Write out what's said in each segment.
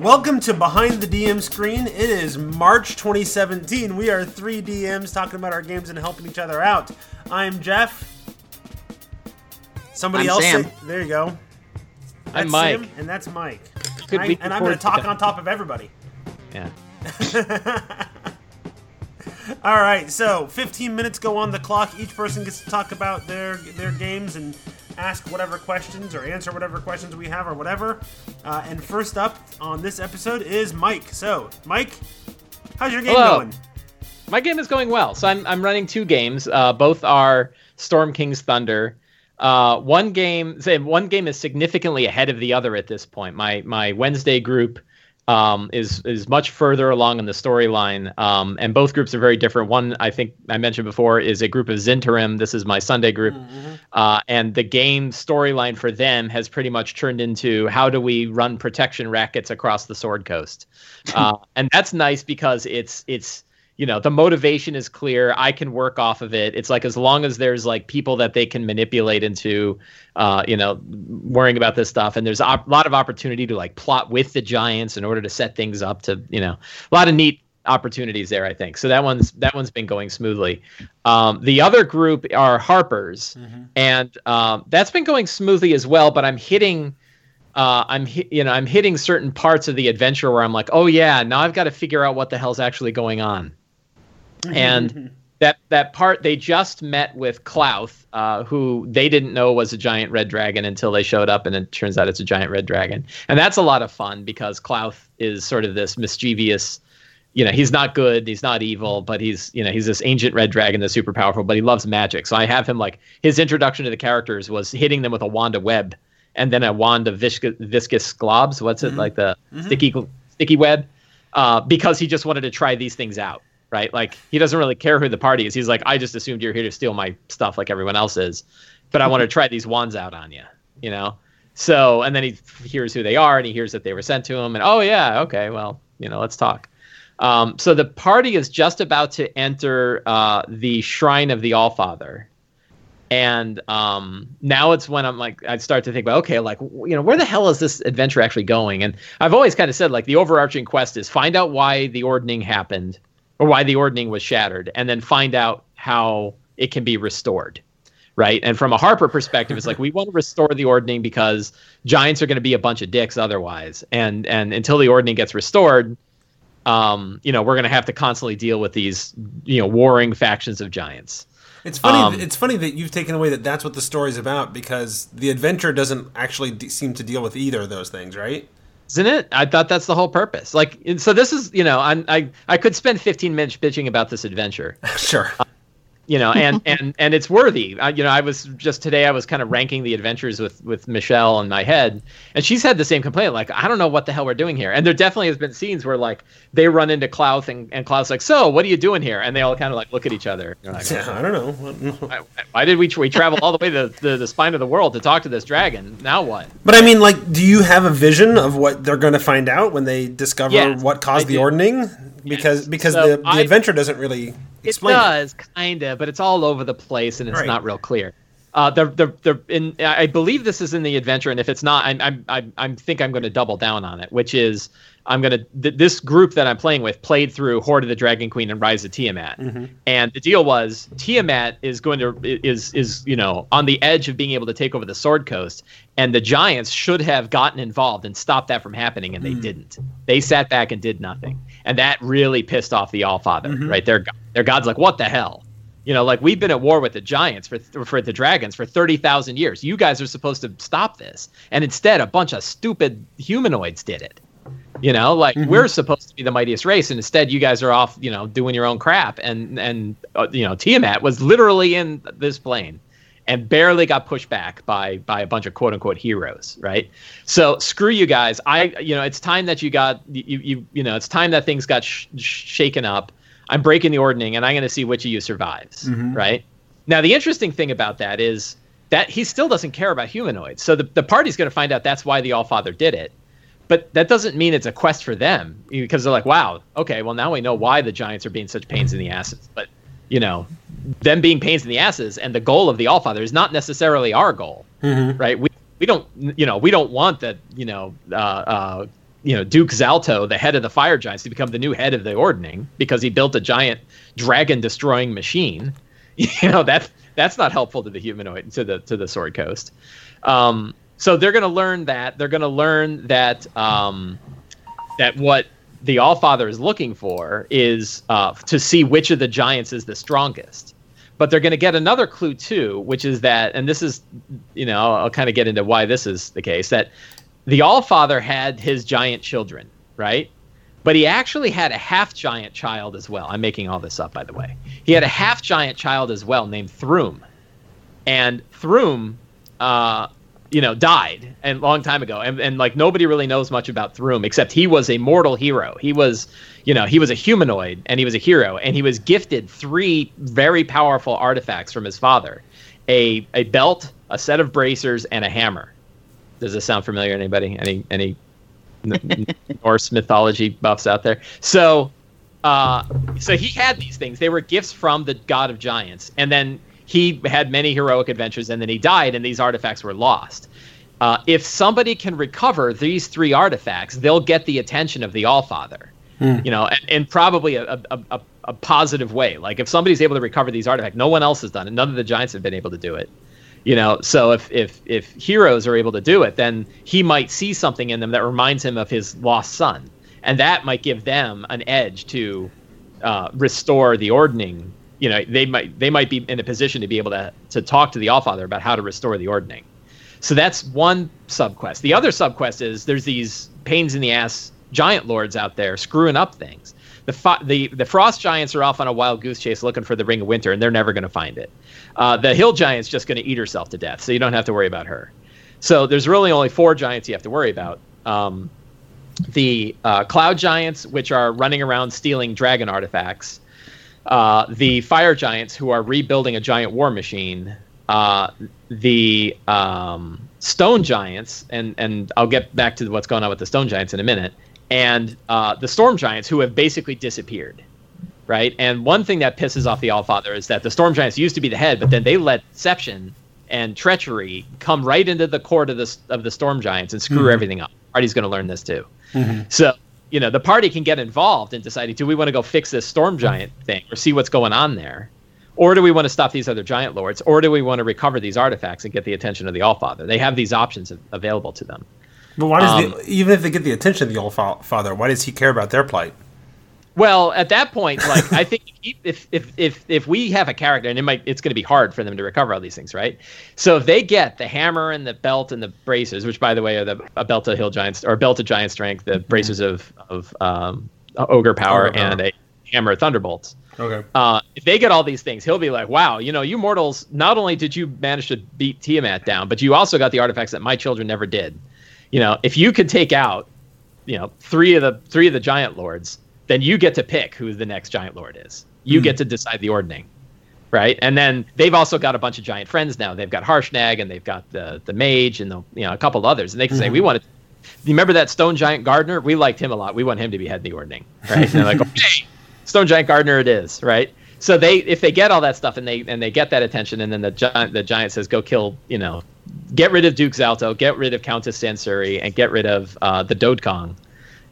Welcome to Behind the DM Screen. It is March 2017. We are three DMs talking about our games and helping each other out. I'm Jeff. Somebody I'm else Sam. say there you go. I'm Mike. Sam, and that's Mike. Good I- and I'm going to talk on top of everybody. Yeah. All right, so 15 minutes go on the clock. Each person gets to talk about their their games and ask whatever questions or answer whatever questions we have or whatever. Uh, and first up on this episode is Mike. So, Mike, how's your game Hello. going? My game is going well. So I'm I'm running two games. Uh, both are Storm King's Thunder. Uh, one game, say one game is significantly ahead of the other at this point. My my Wednesday group um, is is much further along in the storyline, um, and both groups are very different. One I think I mentioned before is a group of Zhentarim. This is my Sunday group, uh, and the game storyline for them has pretty much turned into how do we run protection rackets across the Sword Coast, uh, and that's nice because it's it's you know the motivation is clear. I can work off of it. It's like as long as there's like people that they can manipulate into uh, you know worrying about this stuff and there's a op- lot of opportunity to like plot with the giants in order to set things up to you know a lot of neat opportunities there i think. So that one's that one's been going smoothly. Um, the other group are harpers and um, that's been going smoothly as well but i'm hitting uh, I'm you know I'm hitting certain parts of the adventure where I'm like, oh yeah, now I've got to figure out what the hell's actually going on. And that that part they just met with Klauth, uh, who they didn't know was a giant red dragon until they showed up, and it turns out it's a giant red dragon, and that's a lot of fun because Klauth is sort of this mischievous. You know, he's not good, he's not evil, but he's you know he's this ancient red dragon that's super powerful, but he loves magic. So I have him like his introduction to the characters was hitting them with a wand of web, and then a wand of viscous, viscous globs. What's it like the sticky sticky web? Uh, because he just wanted to try these things out, right? Like he doesn't really care who the party is. He's like, I just assumed you're here to steal my stuff like everyone else is, but I want to try these wands out on you, you know. So and then he hears who they are and he hears that they were sent to him and oh yeah, okay, well you know let's talk. Um, so the party is just about to enter uh, the shrine of the All Father. and um, now it's when I'm like, I start to think about, okay, like, you know, where the hell is this adventure actually going? And I've always kind of said, like, the overarching quest is find out why the ordning happened or why the ordning was shattered, and then find out how it can be restored. Right. And from a Harper perspective, it's like we want to restore the ordning because giants are going to be a bunch of dicks otherwise. And and until the ordning gets restored, um, you know, we're going to have to constantly deal with these, you know, warring factions of giants. It's funny. Um, it's funny that you've taken away that that's what the story's about because the adventure doesn't actually de- seem to deal with either of those things, right? Isn't it? I thought that's the whole purpose. Like, so this is, you know, I'm, I I could spend 15 minutes bitching about this adventure, Sure. You know, and and and it's worthy. I, you know, I was just today I was kind of ranking the adventures with with Michelle in my head, and she's had the same complaint. Like, I don't know what the hell we're doing here. And there definitely has been scenes where like they run into Klauth and and Klauth's like, so what are you doing here? And they all kind of like look at each other. Like, Yeah, I don't know. why, why did we we travel all the way to the, the spine of the world to talk to this dragon? Now what? But I mean, like, do you have a vision of what they're going to find out when they discover Yes, what caused I the do. ordning? Because because So the, the I- adventure doesn't really It does, kind of, but it's all over the place and it's Right. not real clear. Uh, the the the in I believe this is in the adventure, and if it's not, I'm I'm I'm, I'm think I'm going to double down on it, which is I'm going to th- this group that I'm playing with played through Horde of the Dragon Queen and Rise of Tiamat, mm-hmm. and the deal was Tiamat is going to is is you know on the edge of being able to take over the Sword Coast, and the Giants should have gotten involved and stopped that from happening, and they mm. didn't. They sat back and did nothing, and that really pissed off the Allfather, mm-hmm. right? Their their god's like, what the hell? You know, like we've been at war with the giants for for the dragons for thirty thousand years. You guys are supposed to stop this, and instead, a bunch of stupid humanoids did it. You know, like we're supposed to be the mightiest race, and instead, you guys are off, you know, doing your own crap. And and uh, you know, Tiamat was literally in this plane, and barely got pushed back by by a bunch of quote unquote heroes, right? So screw you guys. I you know, it's time that you got you you you know, it's time that things got sh- shaken up. I'm breaking the ordning, and I'm going to see which of you survives, right? Now, the interesting thing about that is that he still doesn't care about humanoids. So the, the party's going to find out that's why the All Father did it. but that doesn't mean it's a quest for them because they're like, wow, okay, well now we know why the giants are being such pains in the asses. But you know, them being pains in the asses and the goal of the All Father is not necessarily our goal, Mhm. right? We we don't you know we don't want that you know uh, uh, you know Duke Zalto, the head of the Fire Giants, to become the new head of the Ordning because he built a giant dragon destroying machine. You know that that's not helpful to the humanoid to the to the Sword Coast. Um, so they're going to learn that they're going to learn that um, that what the Allfather is looking for is uh, to see which of the giants is the strongest. But they're going to get another clue too, which is that, and this is, you know, I'll kind of get into why this is the case. That the Allfather had his giant children, right? But he actually had a half giant child as well. I'm making all this up, by the way. He had a half giant child as well named Thrum. And Thrum, uh, you know, died a long time ago. And, and like nobody really knows much about Thrum except he was a mortal hero. He was, you know, he was a humanoid and he was a hero. And he was gifted three very powerful artifacts from his father a, a belt, a set of bracers, and a hammer. Does this sound familiar to anybody? Any, any Norse mythology buffs out there. So, uh, so he had these things. They were gifts from the god of giants, and then he had many heroic adventures, and then he died, and these artifacts were lost. Uh, if somebody can recover these three artifacts, they'll get the attention of the Allfather. You know, and, and probably a, a, a, a positive way. Like if somebody's able to recover these artifacts, no one else has done it. None of the giants have been able to do it you know so if if if heroes are able to do it then he might see something in them that reminds him of his lost son. And that might give them an edge to uh, restore the ordning you know they might they might be in a position to be able to to talk to the allfather about how to restore the ordning so that's one subquest. The other subquest is there's these pains in the ass giant lords out there screwing up things the, the the frost giants are off on a wild goose chase looking for the ring of winter and they're never going to find it. Uh, the hill giant's just going to eat herself to death so you don't have to worry about her. So there's really only four giants you have to worry about. Um, the uh, cloud giants which are running around stealing dragon artifacts. Uh, the fire giants who are rebuilding a giant war machine. Uh, the um, stone giants and and i'll get back to what's going on with the stone giants in a minute and uh, the storm giants who have basically disappeared right? And one thing that pisses off the allfather is that the storm giants used to be the head but then they let deception and treachery come right into the court of the of the storm giants and screw everything up. Party's going to learn this too. So you know the party can get involved in deciding do we want to go fix this storm giant thing or see what's going on there? Or do we want to stop these other giant lords? Or do we want to recover these artifacts and get the attention of the allfather? They have these options available to them But why does Um, the, even if they get the attention of the old fa- father, why does he care about their plight? Well, at that point, like I think if if if if we have a character, and it might, it's going to be hard for them to recover all these things, right? So if they get the hammer and the belt and the braces, which by the way are the a belt of hill giants or belt of giant strength, the braces of of um, ogre power, Ogre power. and a hammer of thunderbolts. Okay. Uh, if they get all these things, he'll be like, "Wow, you know, you mortals. Not only did you manage to beat Tiamat down, but you also got the artifacts that my children never did. You know, if you could take out, you know, three of the three of the giant lords, then you get to pick who the next giant lord is. You hmm. get to decide the ordning, right? And then they've also got a bunch of giant friends now. They've got Harshnag and they've got the the mage and the you know a couple others, and they can say, hmm. "We want to." You remember that stone giant gardener? We liked him a lot. We want him to be head in the ordning, right? And they're like, okay, Stone Giant Gardener it is, right? So they if they get all that stuff and they and they get that attention and then the giant the giant says go kill you know get rid of Duke Zalto, get rid of Countess Sansuri, and get rid of uh, the Dodekong,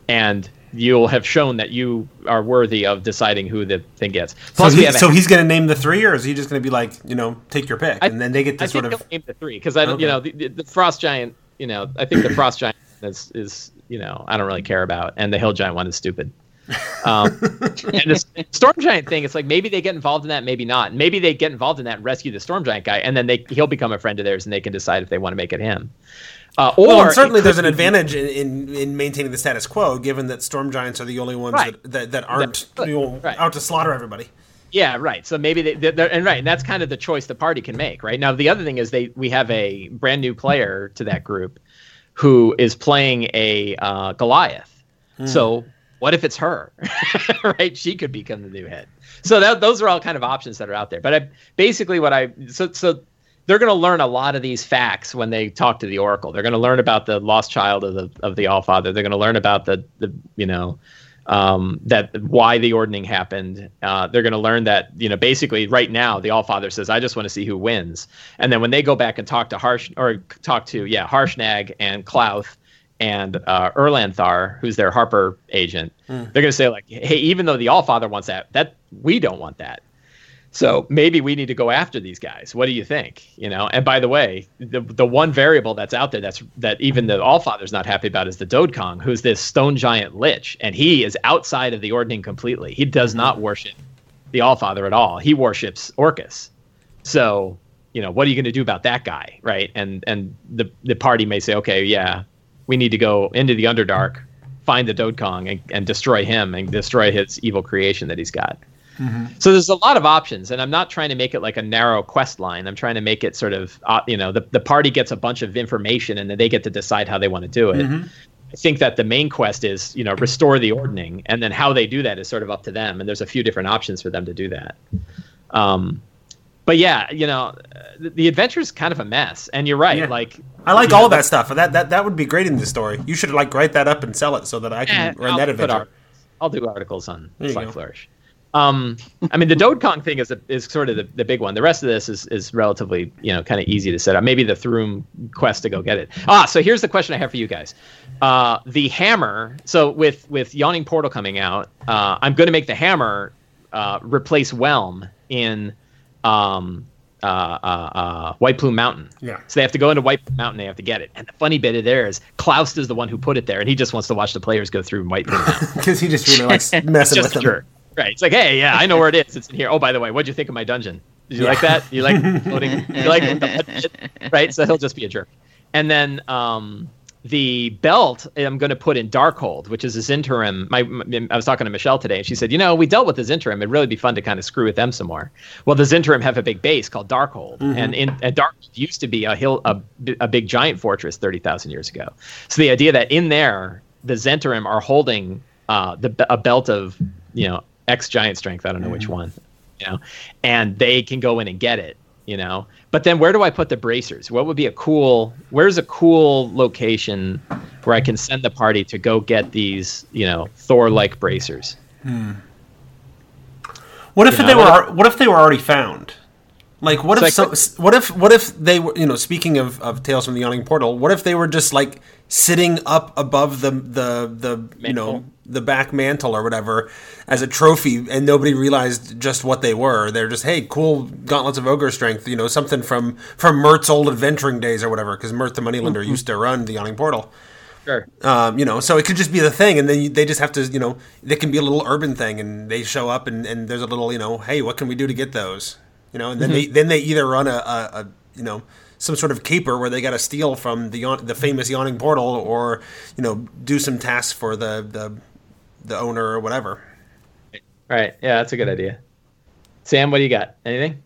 and you'll have shown that you are worthy of deciding who the thing gets. So, Plus, we he, so he's going to name the three, or is he just going to be like, you know, take your pick, I- and then they get to I sort think of? name the three because I don't, you know, the, the, the Frost Giant, you know, I think the Frost Giant is, is, you know, I don't really care about, and the Hill Giant one is stupid. Um, and the Storm Giant thing, it's like maybe they get involved in that, maybe not. Maybe they get involved in that and rescue the Storm Giant guy, and then they he'll become a friend of theirs, and they can decide if they want to make it him. Uh, or Well, certainly there's an advantage in, in, in maintaining the status quo, given that storm giants are the only ones Right. that, that, that aren't That- you know, right. out to slaughter everybody. Yeah, right. So maybe they, they're, and right, and that's kind of the choice the party can make, right? Now the other thing is they we have a brand new player to that group who is playing a uh, Goliath. So what if it's her, right? She could become the new head. So that those are all kind of options that are out there. But I, basically, what I so so they're going to learn a lot of these facts when they talk to the Oracle. They're going to learn about the lost child of the of the All Father. They're going to learn about the the you know um, that why the ordning happened. Uh, they're going to learn that you know basically right now the All Father says I just want to see who wins, and then when they go back and talk to Harsh or talk to yeah Harshnag and Klauth and uh, Erlanthar, who's their Harper agent, mm. they're going to say like, hey, even though the All Father wants that, that we don't want that. So maybe we need to go after these guys. What do you think? You know. And by the way, the the one variable that's out there that's that even the Allfather's not happy about is the Dodekong, who's this stone giant lich, and he is outside of the ordning completely. He does not worship the Allfather at all. He worships Orcus. So you know what are you going to do about that guy, right? And and the the party may say, okay, yeah, we need to go into the Underdark, find the Dodekong, and, and destroy him and destroy his evil creation that he's got. Mm-hmm. So there's a lot of options, and I'm not trying to make it like a narrow quest line. I'm trying to make it sort of, uh, you know, the, the party gets a bunch of information, and then they get to decide how they want to do it. Mm-hmm. I think that the main quest is, you know, restore the ordning, and then how they do that is sort of up to them. And there's a few different options for them to do that. Um, but yeah, you know, the, the adventure is kind of a mess. And you're right, yeah. like I like all know, that stuff. That that that would be great in the story. You should like write that up and sell it so that I can run I'll that adventure. I'll do articles on Sly Flourish. Um, I mean, the Dodekong thing is a, is sort of the, the big one. The rest of this is is relatively you know kind of easy to set up. Maybe the Thrum quest to go get it. Ah, so here's the question I have for you guys. Uh, the hammer. So with with Yawning Portal coming out, uh, I'm going to make the hammer uh, replace Whelm in um, uh, uh, uh, White Plume Mountain. Yeah. So they have to go into White Plume Mountain. They have to get it. And the funny bit of there is Klauth is the one who put it there, and he just wants to watch the players go through White Plume Mountain because he just really likes messing with them. Sure. Right. It's like, hey, yeah, I know where it is. It's in here. Oh, by the way, what'd you think of my dungeon? Did you yeah. like that? You like floating? You like the right? So he'll just be a jerk. And then um, the belt I'm going to put in Darkhold, which is his Zhentarim. My, my, I was talking to Michelle today, and she said, you know, we dealt with his Zhentarim. It'd really be fun to kind of screw with them some more. Well, the Zhentarim have a big base called Darkhold, mm-hmm. and in and Darkhold used to be a hill, a, a big giant fortress thirty thousand years ago. So the idea that in there the Zhentarim are holding uh, the a belt of you know X giant strength. I don't know mm-hmm. which one, you know, and they can go in and get it, you know. But then where do I put the bracers? What would be a cool? Where's a cool location where I can send the party to go get these, you know, Thor-like bracers? Hmm. What if you they know, were? What if they were already found? Like what if so, what if what if they were you know speaking of, of Tales from the Yawning Portal, what if they were just like sitting up above the the the mantle. you know the back mantle or whatever as a trophy and nobody realized just what they were. They're just hey, cool gauntlets of ogre strength, you know, something from from Mirth's old adventuring days or whatever cuz Mirth the Moneylender mm-hmm. used to run the Yawning Portal. Sure. Um, you know, so it could just be the thing, and then they just have to, you know, it can be a little urban thing, and they show up, and, and there's a little, you know, hey, what can we do to get those? you know, and then mm-hmm. they then they either run a, a, a, you know some sort of caper where they got to steal from the the famous yawning portal, or you know do some tasks for the the the owner or whatever. Right. Yeah, that's a good idea. Sam, what do you got? Anything?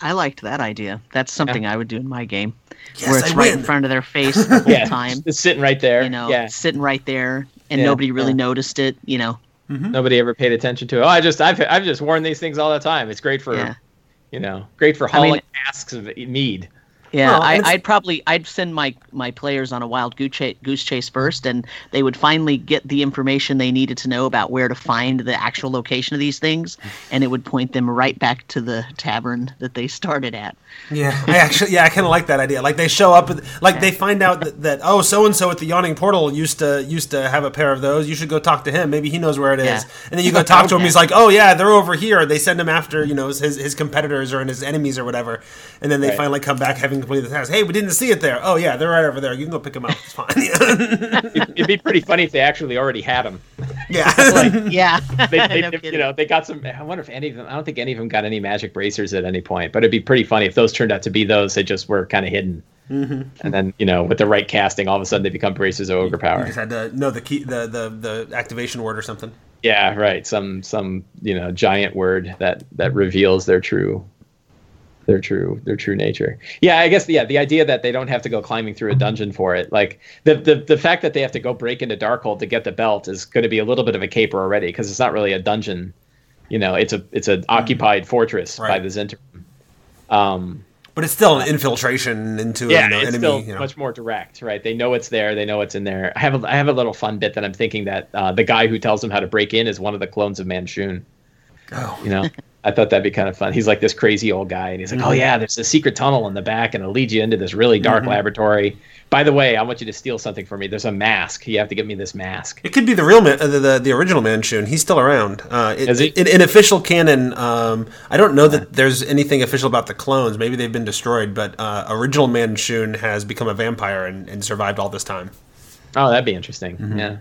I liked that idea. That's something yeah. I would do in my game, yes, where it's I right win. in front of their face the whole yeah, time. It's sitting right there. You know, yeah. sitting right there, and yeah. nobody really noticed it. You know, Mm-hmm. Nobody ever paid attention to it. Oh, I just I've I've just worn these things all the time. It's great for yeah. You know, great for hauling I mean, casks of mead. Yeah, I, would probably I'd send my my players on a wild goose chase, goose chase first, and they would finally get the information they needed to know about where to find the actual location of these things, and it would point them right back to the tavern that they started at. Yeah, I actually yeah I kind of like that idea. Like they show up, like yeah. they find out that, that oh so and so at the yawning portal used to used to have a pair of those. You should go talk to him. Maybe he knows where it is. Yeah. And then you go talk to him. He's like, oh yeah, they're over here. They send him after you know his his competitors or his enemies or whatever, and then they right. finally come back having complete the task. Hey, we didn't see it there. Oh yeah, they're right over there. You can go pick them up. It's fine. It'd be pretty funny if they actually already had them. Yeah, like, yeah. They, they, no you know, they got some. I wonder if any of them. I don't think any of them got any magic bracers at any point. But it'd be pretty funny if those turned out to be those. They just were kind of hidden. Mm-hmm. And then you know, with the right casting, all of a sudden they become bracers of ogre power. You just had to know the key, the the the activation word or something. Yeah, right. Some some you know giant word that that reveals their true their true their true nature. Yeah, I guess yeah, the idea that they don't have to go climbing through a dungeon for it, like the the the fact that they have to go break into Darkhold to get the belt is going to be a little bit of a caper already because it's not really a dungeon. You know, it's a it's an occupied fortress right. by the Zhentarim. Um, But it's still an infiltration into yeah, an it's enemy. still you know. much more direct, right? They know it's there. They know it's in there. I have a, I have a little fun bit that I'm thinking that uh, the guy who tells them how to break in is one of the clones of Manshoon. Oh. You know, I thought that'd be kind of fun. He's like this crazy old guy, and he's like, "Oh yeah, there's a secret tunnel in the back, and it'll lead you into this really dark laboratory. By the way, I want you to steal something for me. There's a mask. You have to give me this mask." It could be the real man, uh, the, the the original Manshoon. He's still around. Uh, it, Is he? In, in official canon, um, I don't know that there's anything official about the clones. Maybe they've been destroyed, but uh, original Manshoon has become a vampire and, and survived all this time. Oh, that'd be interesting. Mm-hmm. Yeah.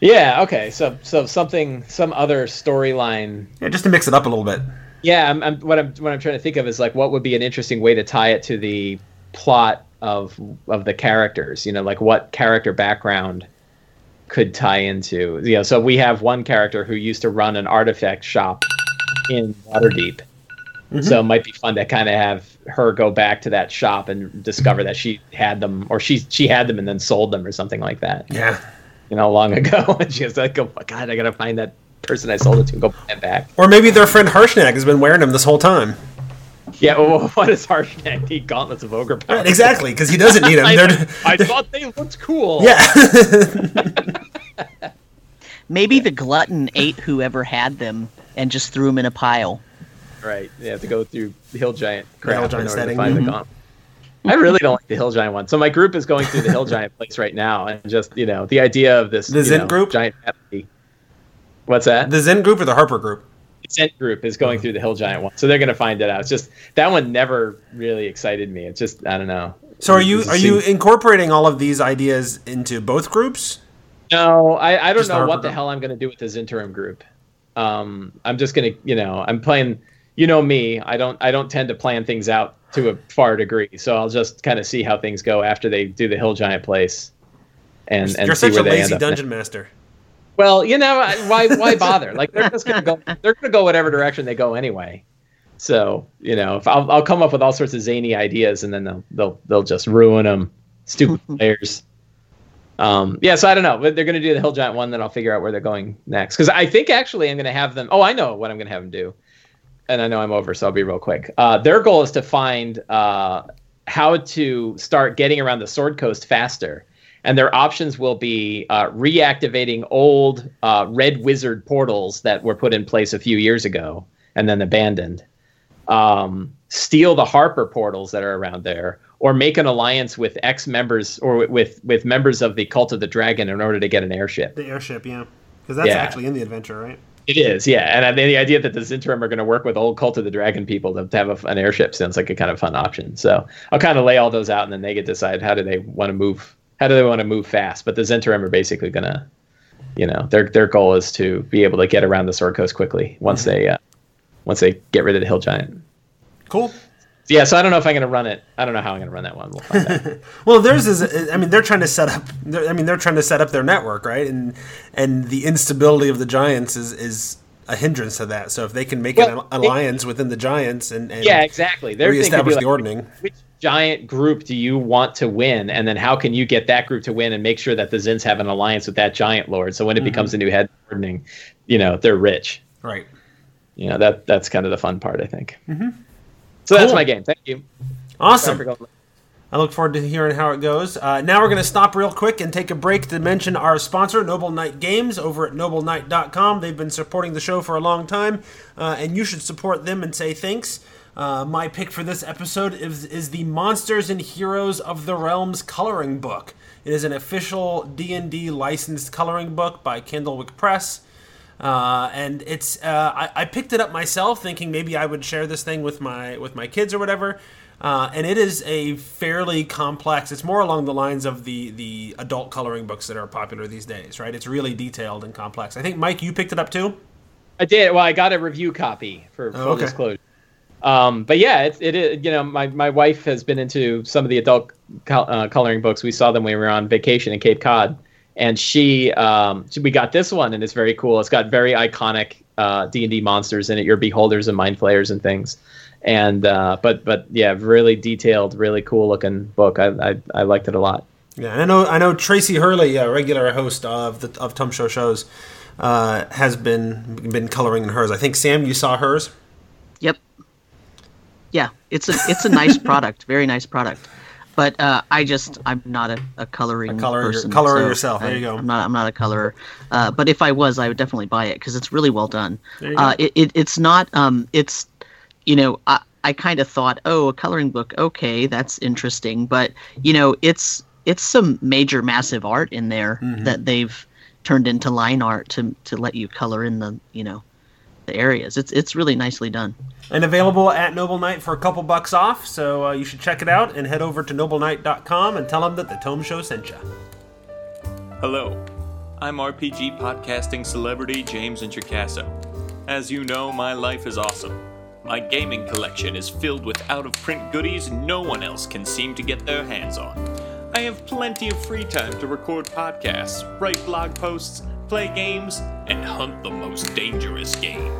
Yeah. Okay. So so something some other storyline Yeah, just to mix it up a little bit. Yeah, I'm, I'm, what I'm what I'm trying to think of is like what would be an interesting way to tie it to the plot of of the characters. You know, like what character background could tie into. You know, so we have one character who used to run an artifact shop in Waterdeep. Mm-hmm. So it might be fun to kind of have her go back to that shop and discover that she had them, or she she had them and then sold them, or something like that. Yeah. You know, long ago, and she was like, "Oh my god, I gotta find that person I sold it to and go buy it back." Or maybe their friend Harshnag has been wearing them this whole time. Yeah, well, what does Harshnag need gauntlets of ogre power? Right, exactly, because he doesn't need them. I, They're, I thought they looked cool. yeah. Maybe the glutton ate whoever had them and just threw them in a pile. Right. You have to go through the Hill Giant The Hill Giant in order setting. to find Mhm. the gauntlet. I really don't like the Hill Giant one. So my group is going through the Hill Giant place right now, and just you know the idea of this The Zen know, group? giant. What's that? the Zen group or the Harper group? The Zen group is going through the Hill Giant one, so they're going to find it out. It's just that one never really excited me. It's just I don't know. So are you are you incorporating all of these ideas into both groups? No, I, I don't Just know Harper what the hell I'm going to do with this Zhentarim group. Um, I'm just going to, you know, I'm playing. You know me, I don't I don't tend to plan things out to a far degree, so I'll just kind of see how things go after they do the Hill Giant place, and and You're see such where a they lazy end up. dungeon master. Well, you know, why why bother? Like they're just gonna go they're gonna go whatever direction they go anyway. So you know, if I'll I'll come up with all sorts of zany ideas, and then they'll they'll they'll just ruin them. Stupid players. Um, yeah, so I don't know, but they're gonna do the Hill Giant one, then I'll figure out where they're going next. Because I think actually I'm gonna have them. Oh, I know what I'm gonna have them do, and I know I'm over, so I'll be real quick. Uh, their goal is to find uh, how to start getting around the Sword Coast faster and their options will be uh, reactivating old uh, red wizard portals that were put in place a few years ago and then abandoned um, steal the harper portals that are around there or make an alliance with ex members or with with members of the cult of the dragon in order to get an airship The airship, yeah, because that's Yeah. actually in the adventure, right? It is yeah. And I mean, the idea that the Zhentarim are going to work with old cult of the dragon people to, to have a, an airship sounds like a kind of fun option. So i'll kind of lay all those out and then they get to decide how do they want to move how do they want to move fast. But the Zhentarim are basically going to you know their their goal is to be able to get around the sword coast quickly once they uh, once they get rid of the hill giant. Cool. Yeah so i don't know if i'm going to run it i don't know how i'm going to run that one we'll Well, theirs is. I mean, they're trying to set up. I mean, they're trying to set up their network, right? And and the instability of the giants is is a hindrance to that. So if they can make Well, an alliance within the giants and, and yeah exactly their thing could be reestablish like, the ordning. which giant group do you want to win and then how can you get that group to win and make sure that the zins have an alliance with that giant lord so when Mm-hmm. it becomes a new head ordning you know they're rich Right. you know that that's kind of the fun part i think so that's my game thank you Awesome. I look forward to hearing how it goes. Uh, now we're going to stop real quick and take a break to mention our sponsor, Noble Knight Games, over at nobleknight.com. They've been supporting the show for a long time, uh, and you should support them and say thanks. Uh, my pick for this episode is, is the Monsters and Heroes of the Realms coloring book. It is an official D&D licensed coloring book by Candlewick Press. Uh, and it's uh, I, I picked it up myself, thinking maybe I would share this thing with my with my kids or whatever. Uh, and it is a fairly complex. It's more along the lines of the the adult coloring books that are popular these days, right? It's really detailed and complex. I think Mike, you picked it up too. i did well i got a review copy for full Oh, okay. disclosure um, but yeah, it, it is. You know, my, my wife has been into some of the adult uh, coloring books. We saw them when we were on vacation in Cape Cod, and she, um, she- we got this one, and it's very cool. It's got very iconic uh, D and D monsters in it, your beholders and mind flayers and things. And uh, but but yeah, really detailed, really cool looking book. I I, I liked it a lot. Yeah, and I know I know Tracy Hurley, a regular host of the of Tome Show shows, uh, has been been coloring in hers. I think Sam, you saw hers. Yep. Yeah, it's a it's a nice product, very nice product. But uh, I just I'm not a, a coloring A colorer- person. colorer so yourself. There I, you go. I'm not I'm not a colorer. Uh, but if I was, I would definitely buy it because it's really well done. There you Uh, go. it, it it's not um it's you know I I kind of thought oh a coloring book okay that's interesting but you know it's it's some major massive art in there Mm-hmm. that they've turned into line art to to let you color in the you know the areas. It's it's really nicely done. and available at Noble Knight for a couple bucks off. So uh, you should check it out and head over to nobleknight.com and tell them that the Tome Show sent you. Hello, I'm RPG podcasting celebrity James Introcaso. As you know, my life is awesome. My gaming collection is filled with out of print goodies no one else can seem to get their hands on. I have plenty of free time to record podcasts, write blog posts, play games, and hunt the most dangerous game.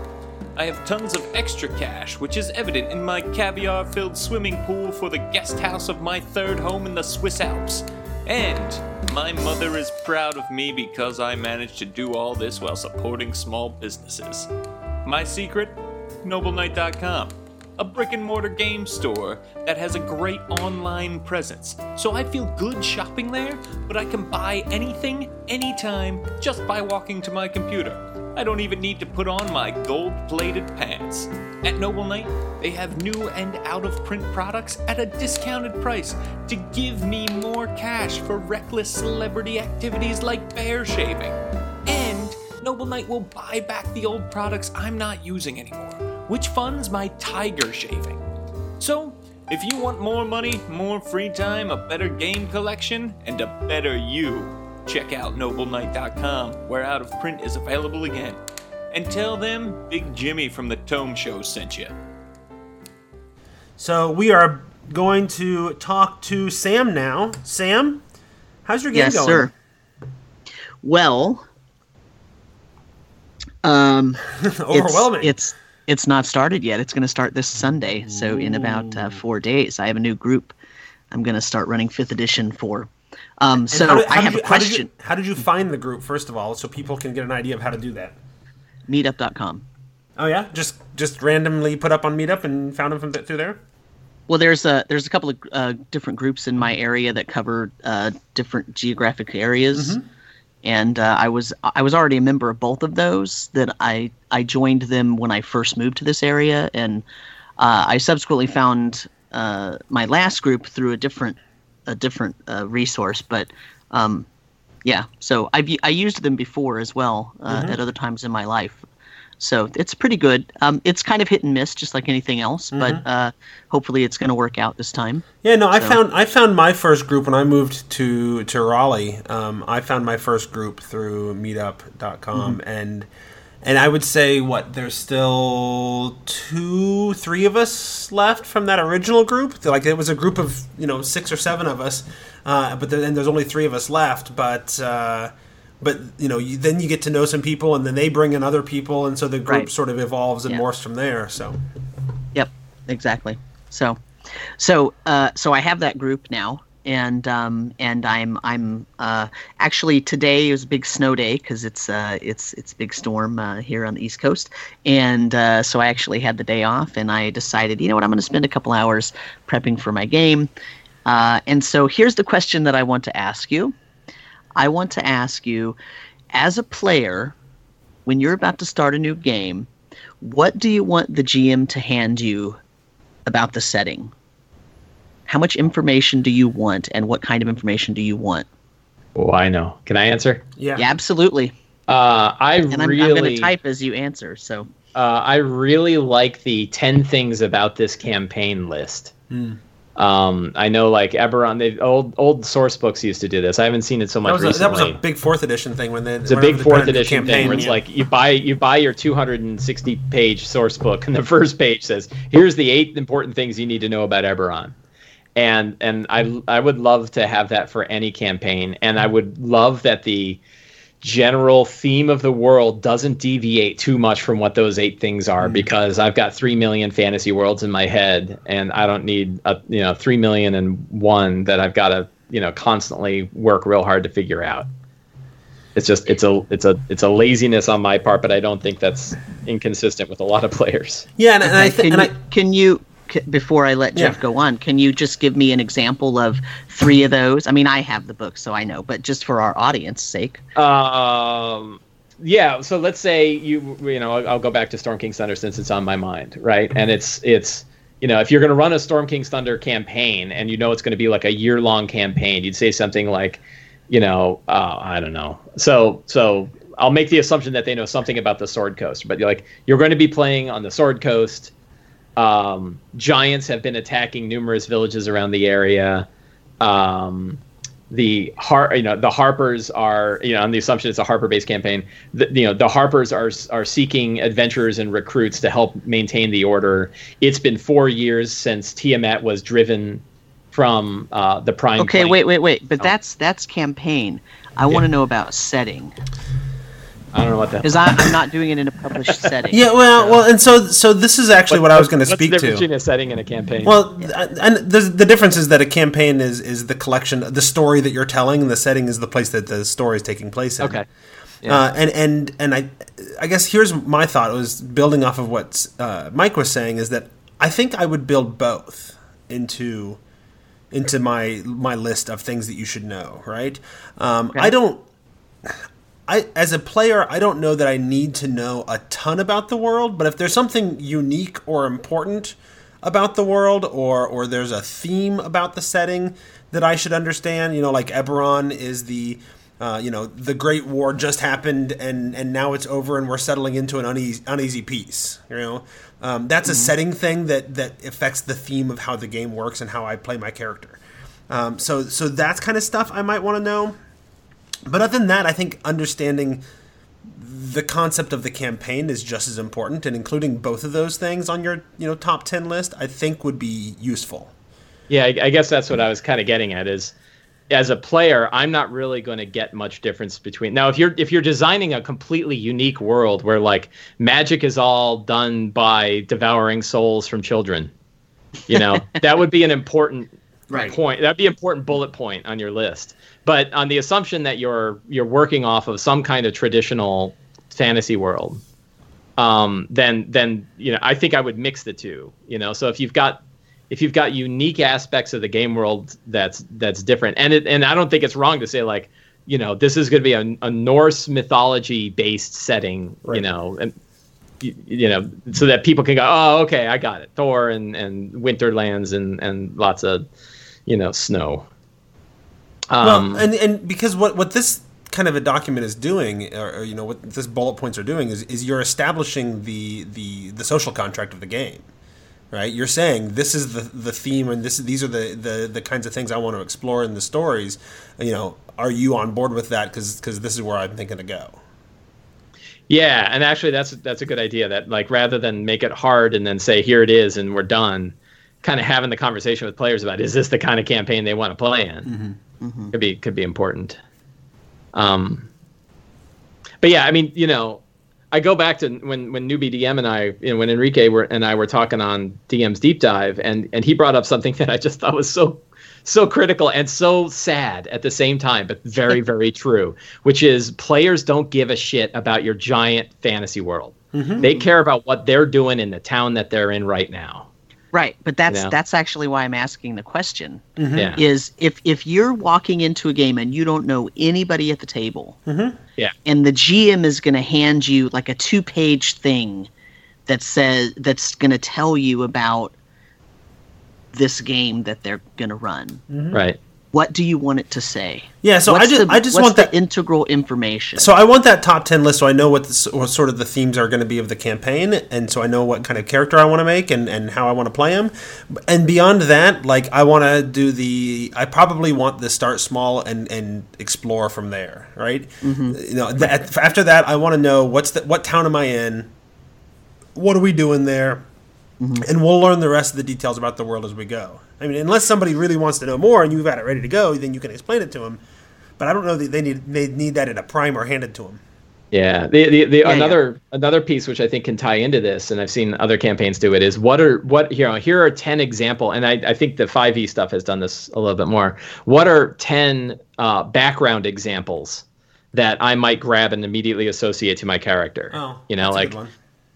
I have tons of extra cash, which is evident in my caviar filled swimming pool for the guest house of my third home in the Swiss Alps. And my mother is proud of me because I managed to do all this while supporting small businesses. My secret? NobleKnight.com, a brick and mortar game store that has a great online presence. So I feel good shopping there, but I can buy anything, anytime, just by walking to my computer. I don't even need to put on my gold plated pants. At Noble Knight, they have new and out of print products at a discounted price to give me more cash for reckless celebrity activities like bear shaving. And Noble Knight will buy back the old products I'm not using anymore, which funds my tiger shaving. So, if you want more money, more free time, a better game collection, and a better you, check out nobleknight.com, where out of print is available again. And tell them Big Jimmy from the Tome Show sent you. So we are going to talk to Sam now. Sam, how's your game yes, going? sir. Well, um, Overwhelming. It's, it's it's not started yet. It's going to start this Sunday. So in about uh, four days, I have a new group. I'm going to start running fifth edition for. Um, so how did- I have did a you- how did you- question. How did you find the group first of all, so people can get an idea of how to do that? Meetup.com. Oh yeah, just just randomly put up on Meetup and found them from th- through there. Well, there's a there's a couple of uh, different groups in my area that cover uh, different geographic areas, Mm-hmm. And uh, I was I was already a member of both of those. That I I joined them when I first moved to this area, and uh, I subsequently found uh, my last group through a different a different uh, resource. But um, yeah, so I've I used them before as well uh, Mm-hmm. at other times in my life. So it's pretty good. Um, it's kind of hit and miss, just like anything else. Mm-hmm. But uh, hopefully, it's going to work out this time. Yeah, no, I found I found my first group when I moved to to Raleigh. Um, I found my first group through Meetup.com, Mm-hmm. and and I would say what there's still two, three of us left from that original group. Like it was a group of you know six or seven of us, uh, but then there's only three of us left. But uh, but you know you, then you get to know some people, and then they bring in other people, and so the group Right. sort of evolves and Yeah. morphs from there. So Yep, exactly. So, so, uh, so I have that group now, and um, and I'm I'm uh, actually today is a big snow day because it's uh, it's it's a big storm uh, here on the East Coast, and uh, so I actually had the day off, and I decided, you know what, I'm going to spend a couple hours prepping for my game, uh, and so here's the question that I want to ask you. I want to ask you, as a player, when you're about to start a new game, what do you want the GM to hand you about the setting? How much information do you want, and what kind of information do you want? Oh, I know. Can I answer? yeah, Yeah, absolutely. Uh, I And I'm, I'm going to type as you answer. So, uh, I really like the ten things about this campaign list. Um, I know, like Eberron, they old old source books used to do this. I haven't seen it so much that was a, that was a big fourth edition thing when they It's a big fourth edition thing where it's like you buy you buy your 260 page source book, and the first page says, "Here's the eight important things you need to know about Eberron." And and I I would love to have that for any campaign, and I would love that the general theme of the world doesn't deviate too much from what those eight things are mm. because I've got 3 million fantasy worlds in my head and I don't need a you know 3 million and one that I've got to you know constantly work real hard to figure out. It's just it's a it's a it's a laziness on my part but I don't think that's inconsistent with a lot of players. Yeah, and, and I Okay, think can, and you, I can you c- before I let Jeff Yeah. go on, can you just give me an example of three of those? I mean, I have the book, so I know, but just for our audience sake. Um, yeah. So let's say you, you know, I'll, I'll go back to Storm King's Thunder since it's on my mind, right? And it's it's you know, if you're going to run a Storm King's Thunder campaign and you know it's going to be like a year long campaign, you'd say something like, you know, uh, I don't know. So so I'll make the assumption that they know something about the Sword Coast, but you're like you're going to be playing on the Sword Coast. Um, giants have been attacking numerous villages around the area. Um, the har you know the harpers are you know on the assumption it's a harper based campaign the, you know the harpers are are seeking adventurers and recruits to help maintain the order it's been four years since tiamat was driven from uh, the prime Okay, plane. wait, wait, wait. But Oh. that's that's campaign. I want to know about setting i don't know what that because I'm not doing it in a published setting. Yeah, well, well, and so so this is actually what, I was going to What's speak the difference to. between a setting and a campaign Well, and the, the difference is that a campaign is is the collection, the story that you're telling, and the setting is the place that the story is taking place in. okay Yeah. Uh, and and and I, I guess here's my thought was building off of what uh, Mike was saying is that I think I would build both into into my my list of things that you should know. Right? Um, I don't. I, as a player, I don't know that I need to know a ton about the world, but if there's something unique or important about the world, or or there's a theme about the setting that I should understand, you know, like Eberron is the, uh, you know, the Great War just happened and and now it's over and we're settling into an uneasy uneasy peace. You know, um, that's a setting thing that that affects the theme of how the game works and how I play my character. Um, so so that's kind of stuff I might want to know. But other than that, I think understanding the concept of the campaign is just as important, and including both of those things on your you know top ten list, I think would be useful. Yeah, I, I guess that's what I was kind of getting at is as a player, I'm not really going to get much difference between now if you're if you're designing a completely unique world where like magic is all done by devouring souls from children, you know, that would be an important Right. point. That'd be an important bullet point on your list. But on the assumption that you're you're working off of some kind of traditional fantasy world, um, then then you know I think I would mix the two. You know, so if you've got if you've got unique aspects of the game world that's that's different, and it and I don't think it's wrong to say like you know this is going to be a, a Norse mythology based setting. You know, and you, you know so that people can go oh okay I got it Thor and and Winterlands and and lots of you know snow. Um, well, and and because what what this kind of a document is doing, or, or you know what this bullet points are doing, is is you're establishing the the the social contract of the game. Right, you're saying this is the the theme, and this these are the, the the kinds of things I want to explore in the stories. You know, are you on board with that? Because this is where I'm thinking to go. Yeah, and actually that's that's a good idea. That like rather than make it hard and then say here it is and we're done, kind of having the conversation with players about is this the kind of campaign they want to play in could be could be important. Um, but yeah, I mean, you know, I go back to when when newbie DM and I, you know, when Enrique were and I were talking on DM's deep dive, and and he brought up something that I just thought was so so critical and so sad at the same time, but very very true, which is players don't give a shit about your giant fantasy world. They care about what they're doing in the town that they're in right now. Right, but that's Yeah. that's actually why I'm asking the question. Mm-hmm. Yeah. Is if if you're walking into a game and you don't know anybody at the table, mm-hmm. Yeah. and the GM is going to hand you like a two-page thing that says that's going to tell you about this game that they're going to run. Mm-hmm. Right. What do you want it to say? Yeah, so I just the- I just want the that integral information. So I want that top ten list, so I know what, the, what sort of the themes are going to be of the campaign, and so I know what kind of character I want to make and, and how I want to play him. And beyond that, like I want to do the, I probably want to start small and and explore from there, right? Mm-hmm. You know, that, after that, I want to know what's the what town am I in, what are we doing there, and we'll learn the rest of the details about the world as we go. I mean, unless somebody really wants to know more and you've got it ready to go, then you can explain it to them. But I don't know that they need they need that in a primer handed to them. Yeah, the the, the Yeah, another another piece which I think can tie into this, and I've seen other campaigns do it, is what are what you know here are ten example, and I, I think the five E stuff has done this a little bit more. What are ten uh, background examples that I might grab and immediately associate to my character? Oh, you know, that's a like good one.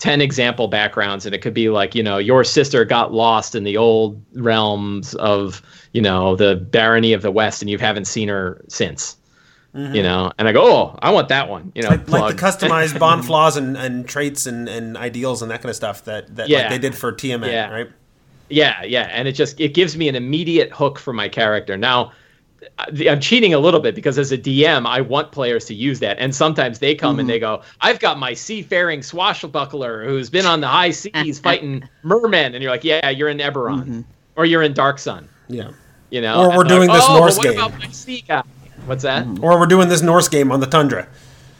10 example backgrounds and it could be like you know your sister got lost in the old realms of you know the barony of the west and you haven't seen her since mm-hmm. you know and i go oh i want that one you know like, like the customized bond flaws and, and traits and, and ideals and that kind of stuff that, that Yeah. like they did for TMN, Yeah. right? Yeah, yeah, and it just it gives me an immediate hook for my character. Now, I'm cheating a little bit because as a DM, I want players to use that, and sometimes they come and mm-hmm. they go, "I've got my seafaring swashbuckler who's been on the high seas fighting mermen," and you're like, "Yeah, you're in Eberron, mm-hmm. or you're in Dark Sun." Yeah. You know, Or we're doing like, this oh, Norse what game." about my sea guy? What's that? Mm-hmm. Or we're doing this Norse game on the tundra.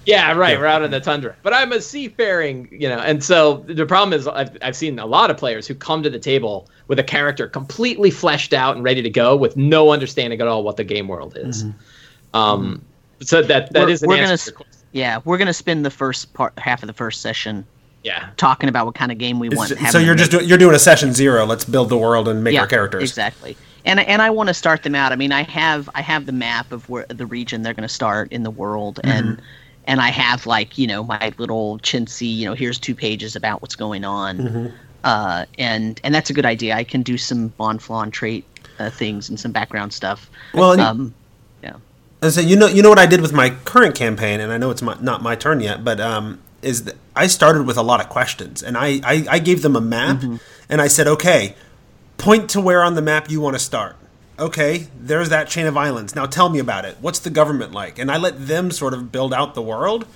Yeah, right. We're out in the tundra, but I'm a seafaring, you know. And so the problem is, I've I've seen a lot of players who come to the table with a character completely fleshed out and ready to go, with no understanding at all what the game world is. Um, so that that We're- is an we're answer gonna to your question. Yeah, we're gonna spend the first part, half of the first session Yeah, talking about what kind of game we want. It's- so you're just make- doing, you're doing a session zero. Let's build the world and make yeah, our characters. exactly. And and I want to start them out. I mean, I have I have the map of where the region they're going to start in the world, and and I have like you know my little chintzy. You know, here's two pages about what's going on. Uh, and and that's a good idea. I can do some Bonflaw trait uh, things and some background stuff. Well, um, yeah. And so you know, you know what I did with my current campaign, and I know it's my, not my turn yet, but um, is that I started with a lot of questions, and I, I, I gave them a map, and I said, okay, point to where on the map you want to start. Okay, there's that chain of islands. Now tell me about it. What's the government like? And I let them sort of build out the world.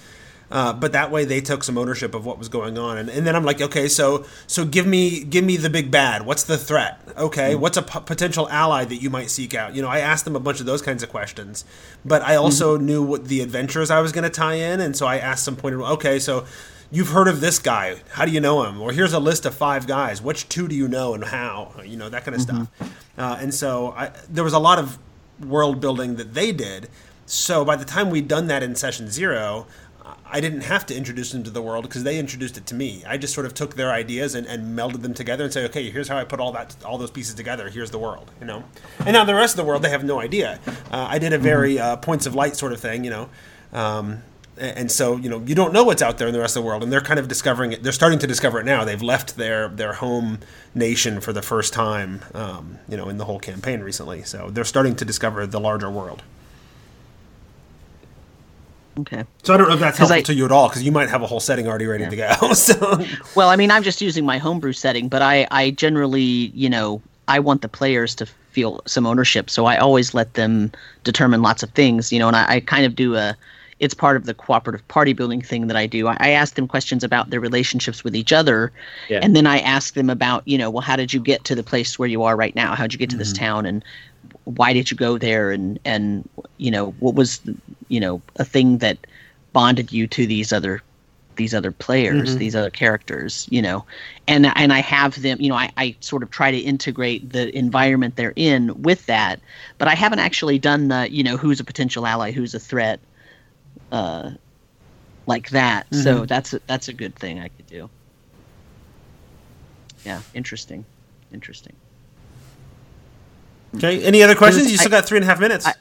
Uh, but that way they took some ownership of what was going on, and, and then I'm like, okay, so so give me give me the big bad. What's the threat? Okay, what's a p- potential ally that you might seek out? You know, I asked them a bunch of those kinds of questions, but I also knew what the adventures I was going to tie in, and so I asked some pointed. Okay, so you've heard of this guy? How do you know him? Or here's a list of five guys. Which two do you know and how? You know that kind of stuff. Uh, and so I, there was a lot of world building that they did. So by the time we'd done that in session zero, I didn't have to introduce them to the world because they introduced it to me. I just sort of took their ideas and, and melded them together and said, okay, here's how I put all that all those pieces together. Here's the world, you know. And now the rest of the world, they have no idea. Uh, I did a very uh, points of light sort of thing, you know. Um, and so you know you don't know what's out there in the rest of the world, and they're kind of discovering it. They're starting to discover it now. They've left their their home nation for the first time, um, you know, in the whole campaign recently. So they're starting to discover the larger world. Okay. So I don't know if that's helpful I- to you at all because you might have a whole setting already ready to go. so Well, I mean, I'm just using my homebrew setting, but I, I generally, you know, I want the players to feel some ownership, so I always let them determine lots of things, you know, and I, I kind of do a, it's part of the cooperative party building thing that I do. I, I ask them questions about their relationships with each other, Yeah. and then I ask them about, you know, well, how did you get to the place where you are right now? How'd you get to this mm-hmm. town, and why did you go there, and and you know, what was, you know, a thing that bonded you to these other these other players, mm-hmm. these other characters, you know, and and I have them, you know, I, I sort of try to integrate the environment they're in with that, but I haven't actually done the, you know, who's a potential ally, who's a threat, uh, like that. So that's a, that's a good thing I could do. Yeah, interesting, interesting. okay, any other questions? You I- still got three and a half minutes. I-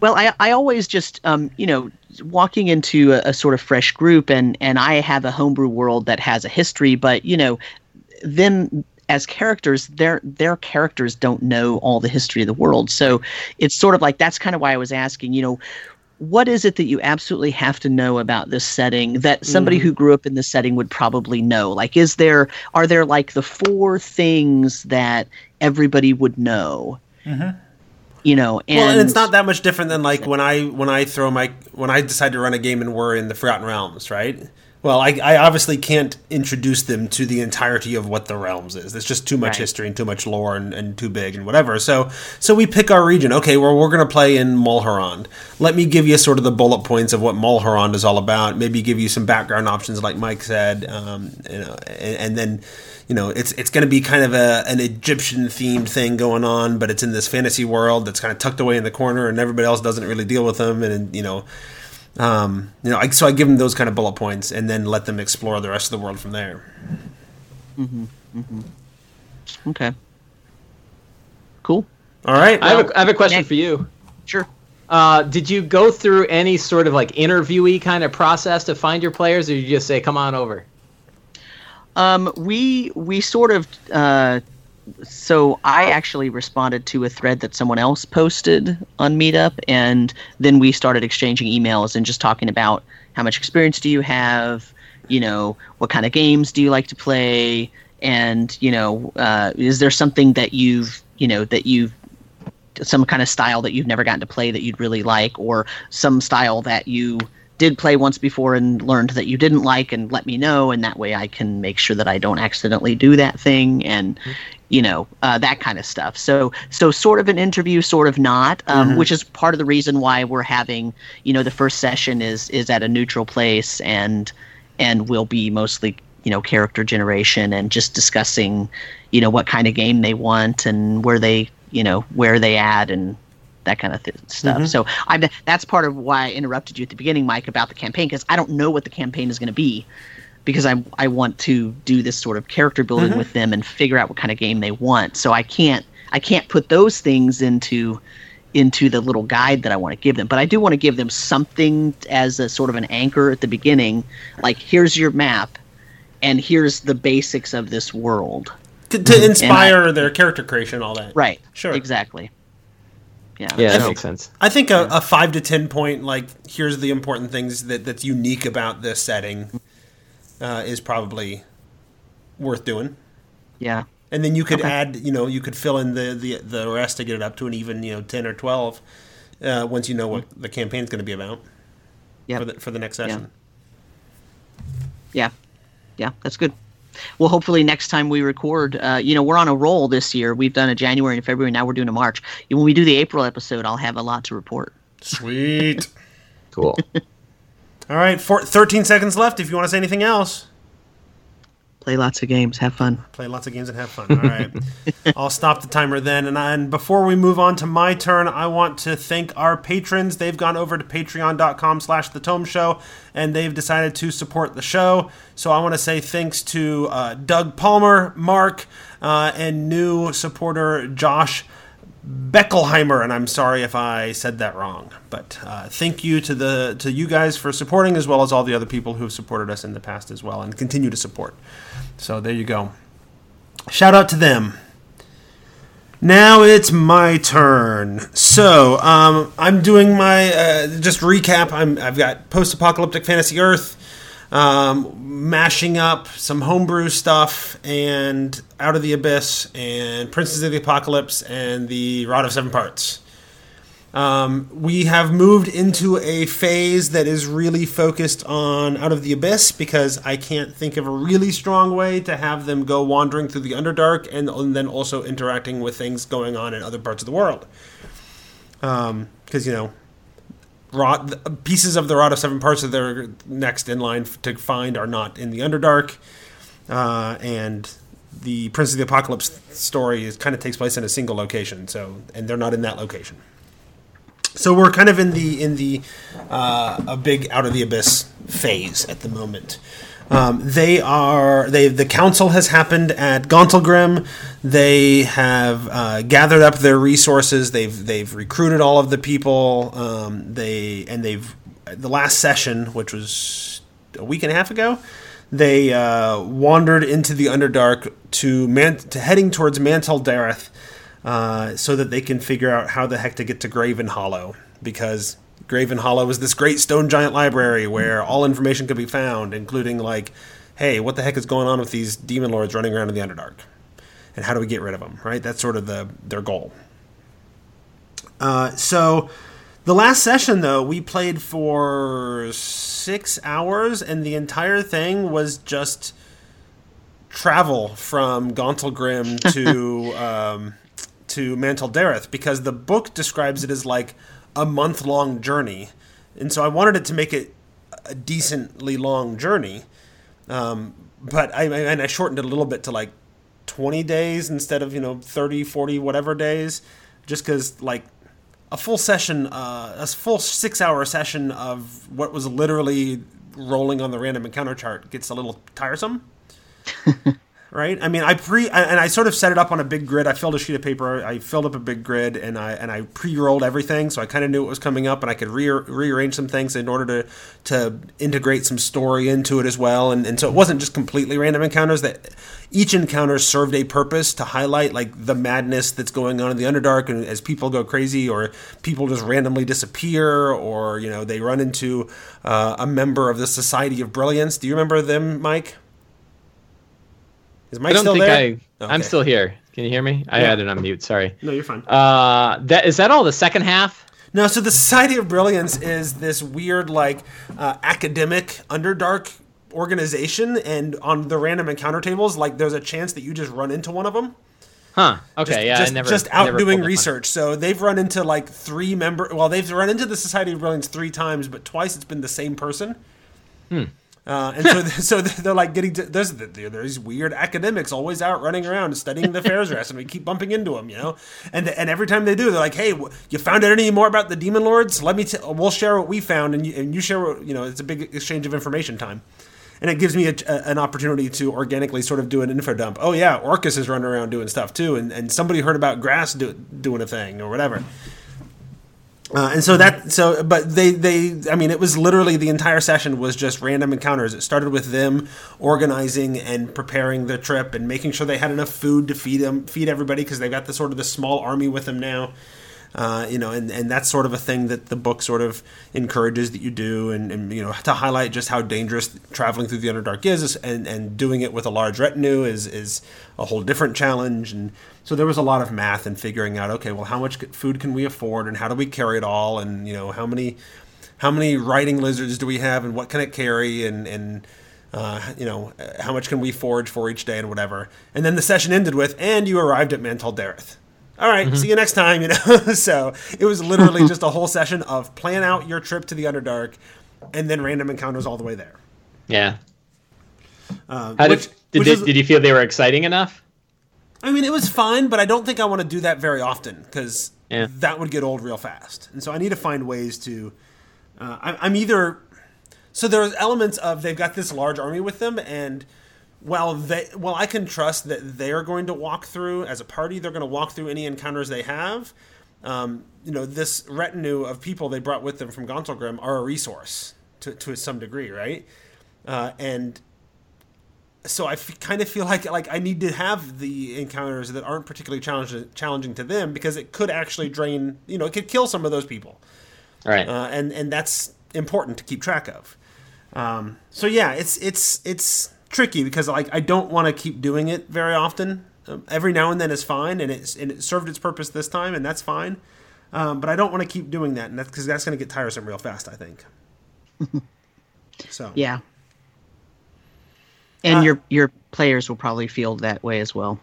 Well, I, I always just um, you know walking into a, a sort of fresh group and and I have a homebrew world that has a history, but you know them as characters their their characters don't know all the history of the world. So it's sort of like that's kind of why I was asking, you know, what is it that you absolutely have to know about this setting that somebody mm-hmm. who grew up in this setting would probably know? Like is there are there like the four things that everybody would know? Mm-hmm. You know, and, well, and it's not that much different than like when I when I throw my when I decide to run a game and we're in the Forgotten Realms, right? Well, I, I obviously can't introduce them to the entirety of what the realms is. There's just too much Right. history and too much lore and, and too big and whatever. So so we pick our region. Okay, well we're gonna play in Mulhorand. Let me give you sort of the bullet points of what Mulhorand is all about. Maybe give you some background options, like Mike said, um, you know, and, and then you know it's it's going to be kind of a an Egyptian themed thing going on, but it's in this fantasy world that's kind of tucked away in the corner, and everybody else doesn't really deal with them, and you know, um, you know, I, so I give them those kind of bullet points, and then let them explore the rest of the world from there. Mm-hmm. Mm-hmm. Okay. Cool. All right, I have a, I have a question yeah. for you. Sure. Uh, did you go through any sort of like interviewee kind of process to find your players, or you just say, "Come on over"? Um, we we sort of uh, so I actually responded to a thread that someone else posted on Meetup, and then we started exchanging emails and just talking about how much experience do you have, you know, what kind of games do you like to play, and you know, uh, is there something that you've you know that you've some kind of style that you've never gotten to play that you'd really like, or some style that you did play once before and learned that you didn't like and let me know and that way i can make sure that i don't accidentally do that thing and. You know uh, that kind of stuff so so sort of an interview sort of not um, mm-hmm. which is part of the reason why we're having you know the first session is is at a neutral place and and will be mostly you know character generation and just discussing you know what kind of game they want and where they you know where they at and that kind of th- stuff. Mm-hmm. So I that's part of why I interrupted you at the beginning, Mike, about the campaign because I don't know what the campaign is going to be because I I want to do this sort of character building mm-hmm. with them and figure out what kind of game they want. So I can't I can't put those things into into the little guide that I want to give them. But I do want to give them something as a sort of an anchor at the beginning, like here's your map and here's the basics of this world. To, to inspire I, their character creation, all that. Right. Sure. Exactly. Yeah, yeah, that makes sense. I think a, a, five to ten point like here's the important things that that's unique about this setting uh, is probably worth doing. Yeah, and then you could okay. add, you know, you could fill in the, the the rest to get it up to an even, you know, ten or twelve uh, once you know what mm-hmm. the campaign's going to be about. Yeah, for the for the next session. Yeah. yeah, yeah, that's good well, hopefully next time we record, uh, you know, we're on a roll this year. We've done a January and February. Now we're doing a March. When we do the April episode, I'll have a lot to report. Sweet. cool. All right, four, 13 seconds left. If you want to say anything else play lots of games, have fun. Play lots of games and have fun. All right. I'll stop the timer then. And, I, and before we move on to my turn, I want to thank our patrons. They've gone over to patreon.com slash the tome show and they've decided to support the show. So I want to say thanks to uh, Doug Palmer, Mark, uh, and new supporter Josh Beckelheimer, and I'm sorry if I said that wrong. But uh, thank you to the to you guys for supporting, as well as all the other people who have supported us in the past as well, and continue to support. So there you go. Shout out to them. Now it's my turn. So um, I'm doing my uh, just recap. I'm I've got post-apocalyptic fantasy Earth um, mashing up some homebrew stuff and Out of the Abyss and Princes of the Apocalypse and the Rod of Seven Parts. Um, we have moved into a phase that is really focused on Out of the Abyss because I can't think of a really strong way to have them go wandering through the Underdark and, and then also interacting with things going on in other parts of the world. Because, um, you know, rod pieces of the rod of seven parts that they're next in line to find are not in the underdark. Uh, and the prince of the apocalypse story is kind of takes place in a single location so and they're not in that location. So we're kind of in the in the uh, a big out of the abyss phase at the moment um, they are they the council has happened at Gauntlgrim. They have uh, gathered up their resources. They've they've recruited all of the people. Um, they and they've the last session, which was a week and a half ago, they uh, wandered into the Underdark to man- to heading towards Mantol-Derith, uh, so that they can figure out how the heck to get to Gravenhollow because Gravenhollow is this great stone giant library where all information could be found, including like, hey, what the heck is going on with these demon lords running around in the Underdark, and how do we get rid of them? Right, that's sort of the their goal. Uh, so, the last session though, we played for six hours, and the entire thing was just travel from Gauntlgrim to um, to Mantol-Derith because the book describes it as like a month long journey, and so I wanted it to make it a decently long journey. Um, but I and I shortened it a little bit to like 20 days instead of you know 30 40 whatever days just because like a full session uh, a full six hour session of what was literally rolling on the random encounter chart gets a little tiresome right? I mean, I pre and I sort of set it up on a big grid. I filled a sheet of paper. I filled up a big grid, and I and I pre-rolled everything, so I kind of knew what was coming up, and I could re- rearrange some things in order to to integrate some story into it as well. And and so it wasn't just completely random encounters. That each encounter served a purpose to highlight like the madness that's going on in the Underdark, and as people go crazy, or people just randomly disappear, or you know they run into uh, a member of the Society of Brilliance. Do you remember them, Mike? Is Mike I don't think there? I. Okay. I'm still here. Can you hear me? I yeah. had it on mute. Sorry. No, you're fine. Uh, that is that all the second half? No, so the Society of Brilliance is this weird, like, uh, academic Underdark organization, and on the random encounter tables, like, there's a chance that you just run into one of them. Huh. Okay. Just, yeah. Just, I never, just out doing research. So they've run into like three member. Well, they've run into the Society of Brilliance three times, but twice it's been the same person. Hmm. Uh, and so, so they're like getting to, there's there's weird academics always out running around studying the Faerzress, and we keep bumping into them, you know. And and every time they do, they're like, "Hey, you found out any more about the demon lords? Let me. T- we'll share what we found, and you, and you share what you know. It's a big exchange of information time." And it gives me a, a, an opportunity to organically sort of do an info dump. Oh yeah, Orcus is running around doing stuff too, and, and somebody heard about Graz'zt do, doing a thing or whatever. Uh, and so that so but they they I mean it was literally the entire session was just random encounters. It started with them organizing and preparing the trip and making sure they had enough food to feed them feed everybody because they've got the sort of the small army with them now. Uh, you know, and, and that's sort of a thing that the book sort of encourages that you do, and, and you know, to highlight just how dangerous traveling through the Underdark is, and, and doing it with a large retinue is is a whole different challenge. And so there was a lot of math and figuring out, okay, well, how much food can we afford, and how do we carry it all, and you know, how many how many riding lizards do we have, and what can it carry, and and uh, you know, how much can we forage for each day, and whatever. And then the session ended with, and you arrived at Mantol-Derith all right, mm-hmm. see you next time. You know, so it was literally just a whole session of plan out your trip to the Underdark, and then random encounters all the way there. Yeah. Uh, How which, did did, is, did you feel they were exciting enough? I mean, it was fine, but I don't think I want to do that very often because yeah. that would get old real fast. And so I need to find ways to. Uh, I, I'm either so there's elements of they've got this large army with them and well they well i can trust that they're going to walk through as a party they're going to walk through any encounters they have um, you know this retinue of people they brought with them from Gauntlgrim are a resource to, to some degree right uh, and so I f- kind of feel like like I need to have the encounters that aren't particularly challenging challenging to them because it could actually drain you know it could kill some of those people right uh, and and that's important to keep track of um, so yeah it's it's it's tricky because like I don't want to keep doing it very often. Um, every now and then is fine, and it's and it served its purpose this time, and that's fine. Um, but I don't want to keep doing that, and that's because that's going to get tiresome real fast. I think. so yeah, and uh, your your players will probably feel that way as well.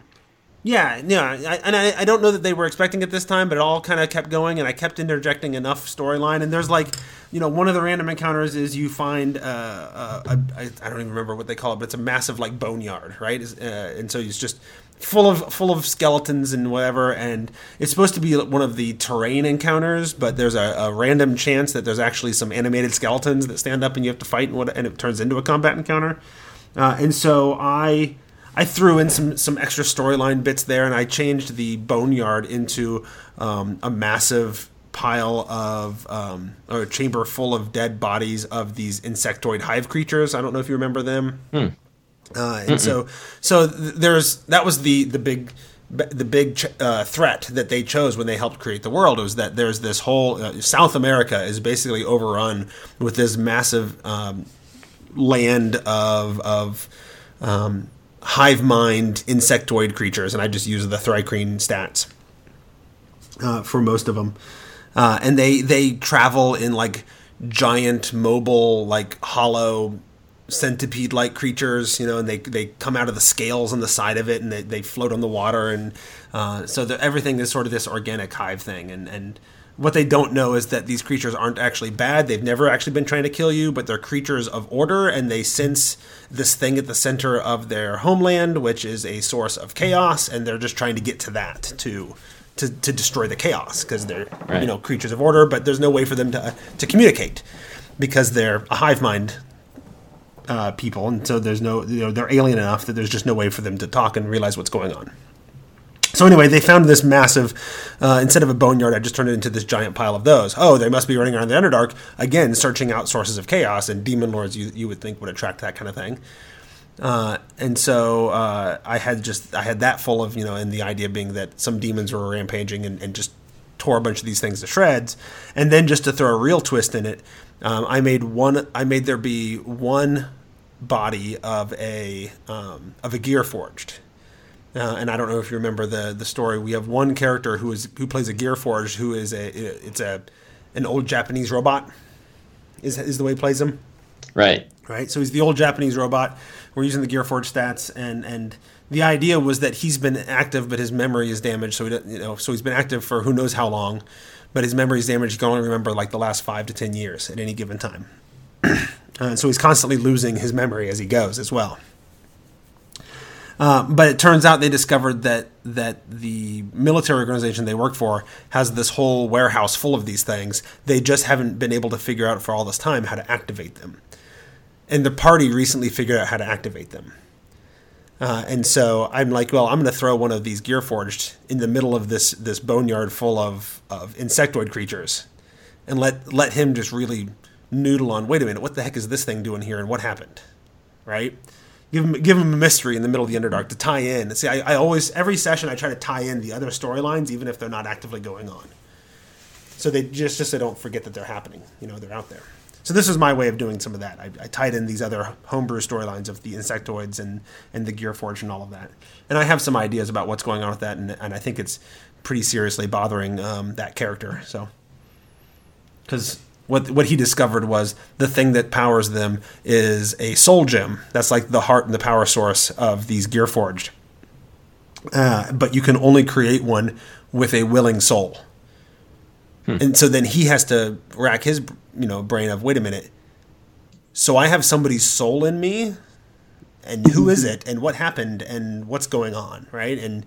Yeah, yeah, I, and I, I don't know that they were expecting it this time, but it all kind of kept going, and I kept interjecting enough storyline. And there's like, you know, one of the random encounters is you find, uh, uh, a, a, I don't even remember what they call it, but it's a massive like boneyard, right? Uh, and so it's just full of full of skeletons and whatever. And it's supposed to be one of the terrain encounters, but there's a, a random chance that there's actually some animated skeletons that stand up and you have to fight, and what, and it turns into a combat encounter. Uh, and so I I threw in some some extra storyline bits there, and I changed the boneyard into um, a massive pile of um, or a chamber full of dead bodies of these insectoid hive creatures. I don't know if you remember them. Hmm. Uh, and so so there's that was the the big the big uh, threat that they chose when they helped create the world was that there's this whole uh, South America is basically overrun with this massive um, land of of um, hive mind insectoid creatures, and I just use the Thri-kreen stats uh, for most of them. Uh, and they they travel in like giant, mobile, like hollow centipede like creatures, you know, and they they come out of the scales on the side of it, and they, they float on the water, and uh, so the, everything is sort of this organic hive thing, and and what they don't know is that these creatures aren't actually bad. They've never actually been trying to kill you, but they're creatures of order and they sense this thing at the center of their homeland, which is a source of chaos, and they're just trying to get to that to to, to destroy the chaos because they're right. you know creatures of order, but there's no way for them to to communicate because they're a hive mind uh, people, and so there's no you know they're alien enough that there's just no way for them to talk and realize what's going on. So anyway, they found this massive. Uh, instead of a boneyard, I just turned it into this giant pile of those. Oh, they must be running around the Underdark again, searching out sources of chaos and demon lords. You you would think would attract that kind of thing. Uh, and so uh, I had just I had that full of you know, and the idea being that some demons were rampaging and, and just tore a bunch of these things to shreds. And then just to throw a real twist in it, um, I made one. I made there be one body of a um, of a Gearforged. Uh, and I don't know if you remember the the story. We have one character who is who plays a Gearforged, who is a it's a an old Japanese robot. Is is the way he plays him? Right. Right. So he's the old Japanese robot we're using the Gearforge stats, and and the idea was that he's been active, but his memory is damaged. So he, you know, so he's been active for who knows how long, but his memory is damaged. He can only remember like the last five to ten years at any given time. uh, so he's constantly losing his memory as he goes as well. Uh, but it turns out they discovered that that the military organization they work for has this whole warehouse full of these things. They just haven't been able to figure out for all this time how to activate them and the party recently figured out how to activate them. Uh, and so I'm like, well, I'm going to throw one of these Gearforged in the middle of this this boneyard full of, of insectoid creatures, and let let him just really noodle on. Wait a minute, what the heck is this thing doing here, and what happened? Right? Give him give him a mystery in the middle of the Underdark to tie in. See, I, I always every session I try to tie in the other storylines, even if they're not actively going on. So they just just they don't forget that they're happening. You know, they're out there. So this is my way of doing some of that. I, I tied in these other homebrew storylines of the insectoids and and the gear forge and all of that. And I have some ideas about what's going on with that, and, and I think it's pretty seriously bothering um, that character. So because what what he discovered was the thing that powers them is a soul gem. That's like the heart and the power source of these Gearforged. Uh, but you can only create one with a willing soul. Hmm. And so then he has to rack his you know brain of wait a minute so i have somebody's soul in me and who is it and what happened and what's going on right and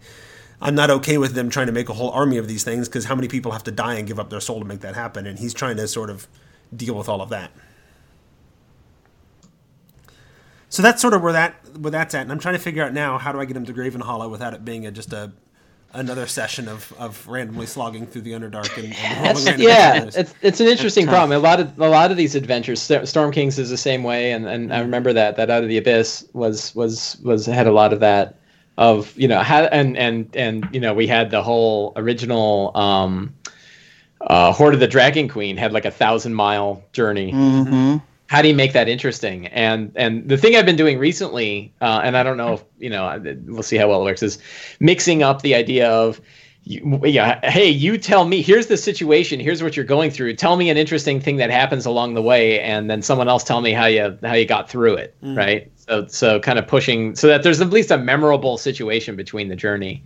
i'm not okay with them trying to make a whole army of these things because how many people have to die and give up their soul to make that happen? And he's trying to sort of deal with all of that. So that's sort of where that where that's at. And i'm trying to figure out now how do i get him to Gravenhollow without it being a, just a another session of, of randomly slogging through the Underdark and, and yeah, it's, it's an interesting problem. A lot of a lot of these adventures, Storm Kings is the same way, and, and I mm-hmm. remember that that Out of the Abyss was was was had a lot of that of you know had and and and you know we had the whole original um, uh, Hoard of the Dragon Queen had like a thousand mile journey. Mm-hmm how do you make that interesting? And and the thing I've been doing recently, uh, and I don't know if you know, we'll see how well it works, is mixing up the idea of. You, yeah, hey, you tell me. Here's the situation. Here's what you're going through. Tell me an interesting thing that happens along the way, and then someone else tell me how you how you got through it. Mm. Right. So so kind of pushing so that there's at least a memorable situation between the journey.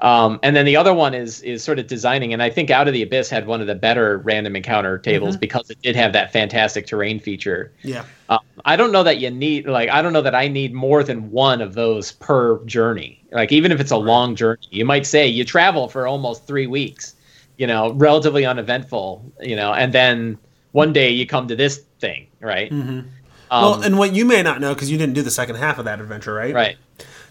Um, and then the other one is is sort of designing, and I think Out of the Abyss had one of the better random encounter tables mm-hmm. because it did have that fantastic terrain feature. Yeah. Um, I don't know that you need like I don't know that I need more than one of those per journey. Like even if it's a long journey, you might say you travel for almost three weeks, you know, relatively uneventful, you know, and then one day you come to this thing, right? Mm-hmm. Um, well, and what you may not know because you didn't do the second half of that adventure, right? Right.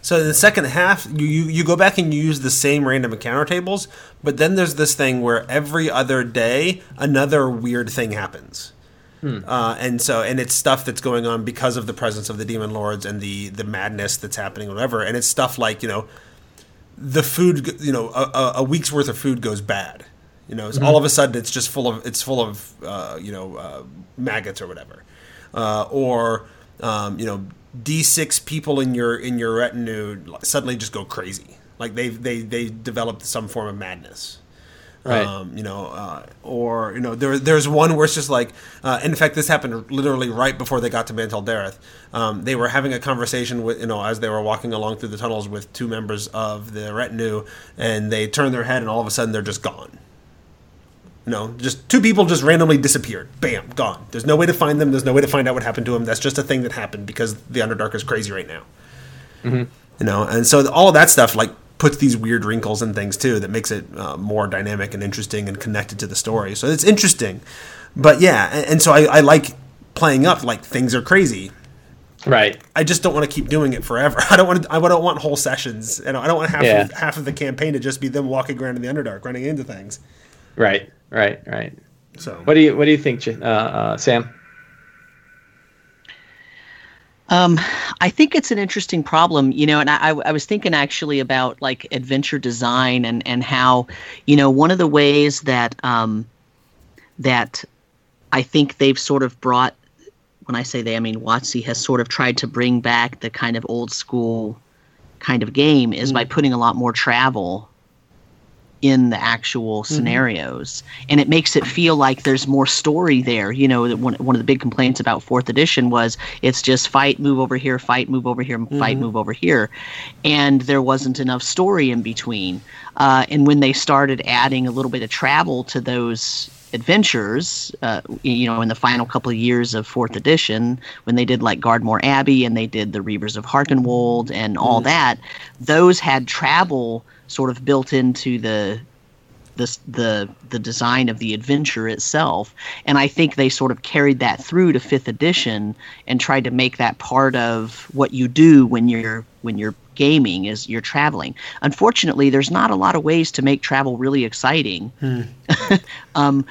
So in the second half, you, you, you go back and you use the same random encounter tables, but then there's this thing where every other day another weird thing happens. Hmm. Uh, and so, and it's stuff that's going on because of the presence of the demon lords and the the madness that's happening, whatever. And it's stuff like you know, the food, you know, a, a week's worth of food goes bad. You know, mm-hmm. all of a sudden it's just full of it's full of uh, you know uh, maggots or whatever uh, or um, you know D6 people in your in your retinue suddenly just go crazy. Like they they they developed some form of madness. Right. Um, you know, uh, or you know, there, there's one where it's just like, uh, in fact, this happened literally right before they got to Mantol-Derith. Um, they were having a conversation with, you know, as they were walking along through the tunnels with two members of the retinue, and they turn their head, and all of a sudden they're just gone. No, just two people just randomly disappeared. Bam, gone. There's no way to find them. There's no way to find out what happened to them. That's just a thing that happened because the Underdark is crazy right now. Mm-hmm. You know, and so all of that stuff like puts these weird wrinkles and things too that makes it uh, more dynamic and interesting and connected to the story. So it's interesting, but yeah, and, and so I, I, like playing up like things are crazy. Right. I just don't want to keep doing it forever. I don't want to, I don't want whole sessions. And I don't want half Yeah. of, half of the campaign to just be them walking around in the Underdark, running into things. Right. Right. Right. So What do you What do you think, uh, uh, Sam? Um, I think it's an interesting problem, you know, and I, I was thinking actually about like adventure design and, and how, you know, one of the ways that um, that I think they've sort of brought, when I say they, I mean WotC has sort of tried to bring back the kind of old school kind of game is by putting a lot more travel in the actual scenarios. And it makes it feel like there's more story there. You know one, one of the big complaints about fourth edition was it's just fight move over here fight move over here fight move over here. And there wasn't enough story in between. Uh, and when they started adding a little bit of travel to those adventures uh, you know in the final couple of years of fourth edition when they did like Gardmore Abbey and they did the Reavers of Harkenwold and all that those had travel sort of built into the the the the design of the adventure itself. And i think they sort of carried that through to fifth edition and tried to make that part of what you do when you're when you're gaming is you're traveling. Unfortunately there's not a lot of ways to make travel really exciting. Um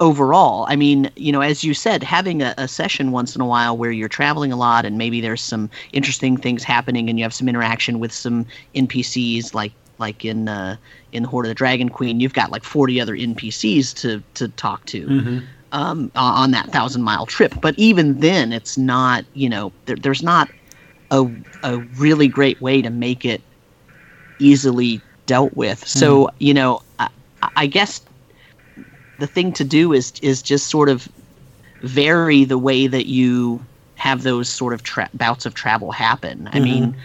overall i mean you know as you said having a, a session once in a while where you're traveling a lot and maybe there's some interesting things happening and you have some interaction with some npcs like like in uh, in Hoard of the Dragon Queen, you've got like 40 other NPCs to to talk to um, on that thousand mile trip. But even then, it's not you know there, there's not a a really great way to make it easily dealt with. So you know, I, I guess the thing to do is is just sort of vary the way that you have those sort of tra- bouts of travel happen. I mean,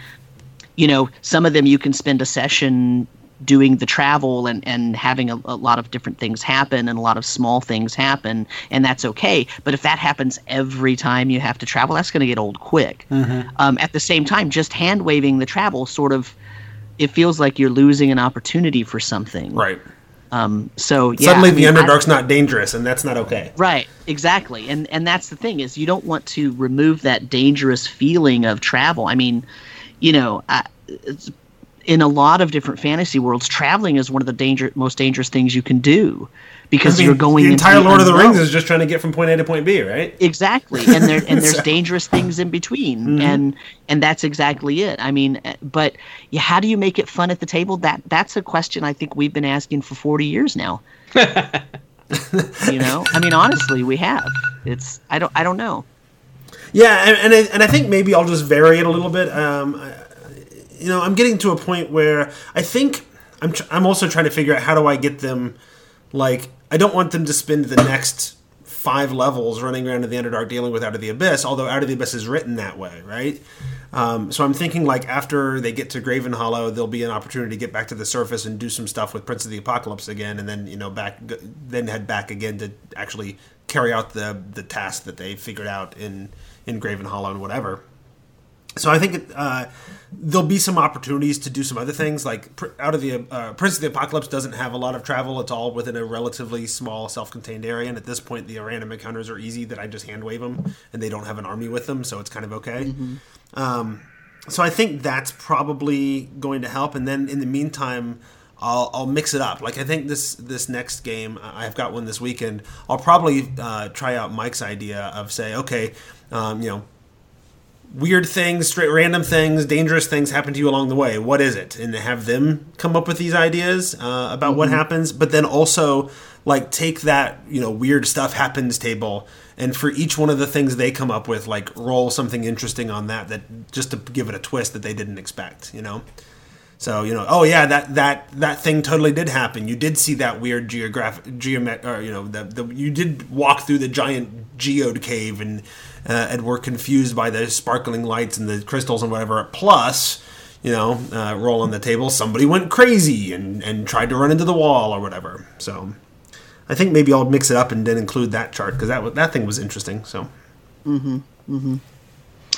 you know, some of them you can spend a session doing the travel and, and having a, a lot of different things happen and a lot of small things happen, and that's okay. But if that happens every time you have to travel, that's going to get old quick. Um, at the same time, just hand waving the travel sort of it feels like you're losing an opportunity for something. right. Um, so yeah, Suddenly I mean, the Underdark's not dangerous, and that's not okay. Right, exactly. And and that's the thing is you don't want to remove that dangerous feeling of travel. I mean, you know, I, it's, in a lot of different fantasy worlds, traveling is one of the danger most dangerous things you can do because I mean, you're going the entire Lord of the. Rings is just trying to get from point A to point B, right? Exactly, and there and there's So- dangerous things in between, Mm-hmm. and and that's exactly it. I mean, but yeah, how do you make it fun at the table? That that's a question I think we've been asking for 40 years now. you know, I mean, honestly, we have. It's I don't I don't know. Yeah, and and I, and I think maybe I'll just vary it a little bit. Um, you know, I'm getting to a point where I think I'm tr- I'm also trying to figure out how do I get them like I don't want them to spend the next five levels running around in the Underdark dealing with Out of the Abyss, although Out of the Abyss is written that way, right? Um, so I'm thinking like after they get to Gravenhollow, there'll be an opportunity to get back to the surface and do some stuff with Prince of the Apocalypse again, and then you know back then head back again to actually carry out the the task that they figured out in in Gravenhollow and whatever. So I think uh, there'll be some opportunities to do some other things. Like out of the uh, Prince of the Apocalypse doesn't have a lot of travel at all within a relatively small, self-contained area. And at this point, the random encounters are easy that I just hand wave them, and they don't have an army with them, so it's kind of okay. Um, so I think that's probably going to help. And then in the meantime, I'll, I'll mix it up. Like I think this this next game, I've got one this weekend. I'll probably uh, try out Mike's idea of say, okay, um, you know, weird things, straight random things, dangerous things happen to you along the way. What is it? And have them come up with these ideas uh, about what happens, but then also like take that you know weird stuff happens table and for each one of the things they come up with like roll something interesting on that that just to give it a twist that they didn't expect you know so you know, oh yeah, that that that thing totally did happen. You did see that weird geographic geomet, or you know, the, the you did walk through the giant geode cave and uh, and were confused by the sparkling lights and the crystals and whatever. Plus, you know, uh, roll on the table. Somebody went crazy and and tried to run into the wall or whatever. So, I think maybe I'll mix it up and then include that chart because that that thing was interesting. So. Mm-hmm. Mm-hmm.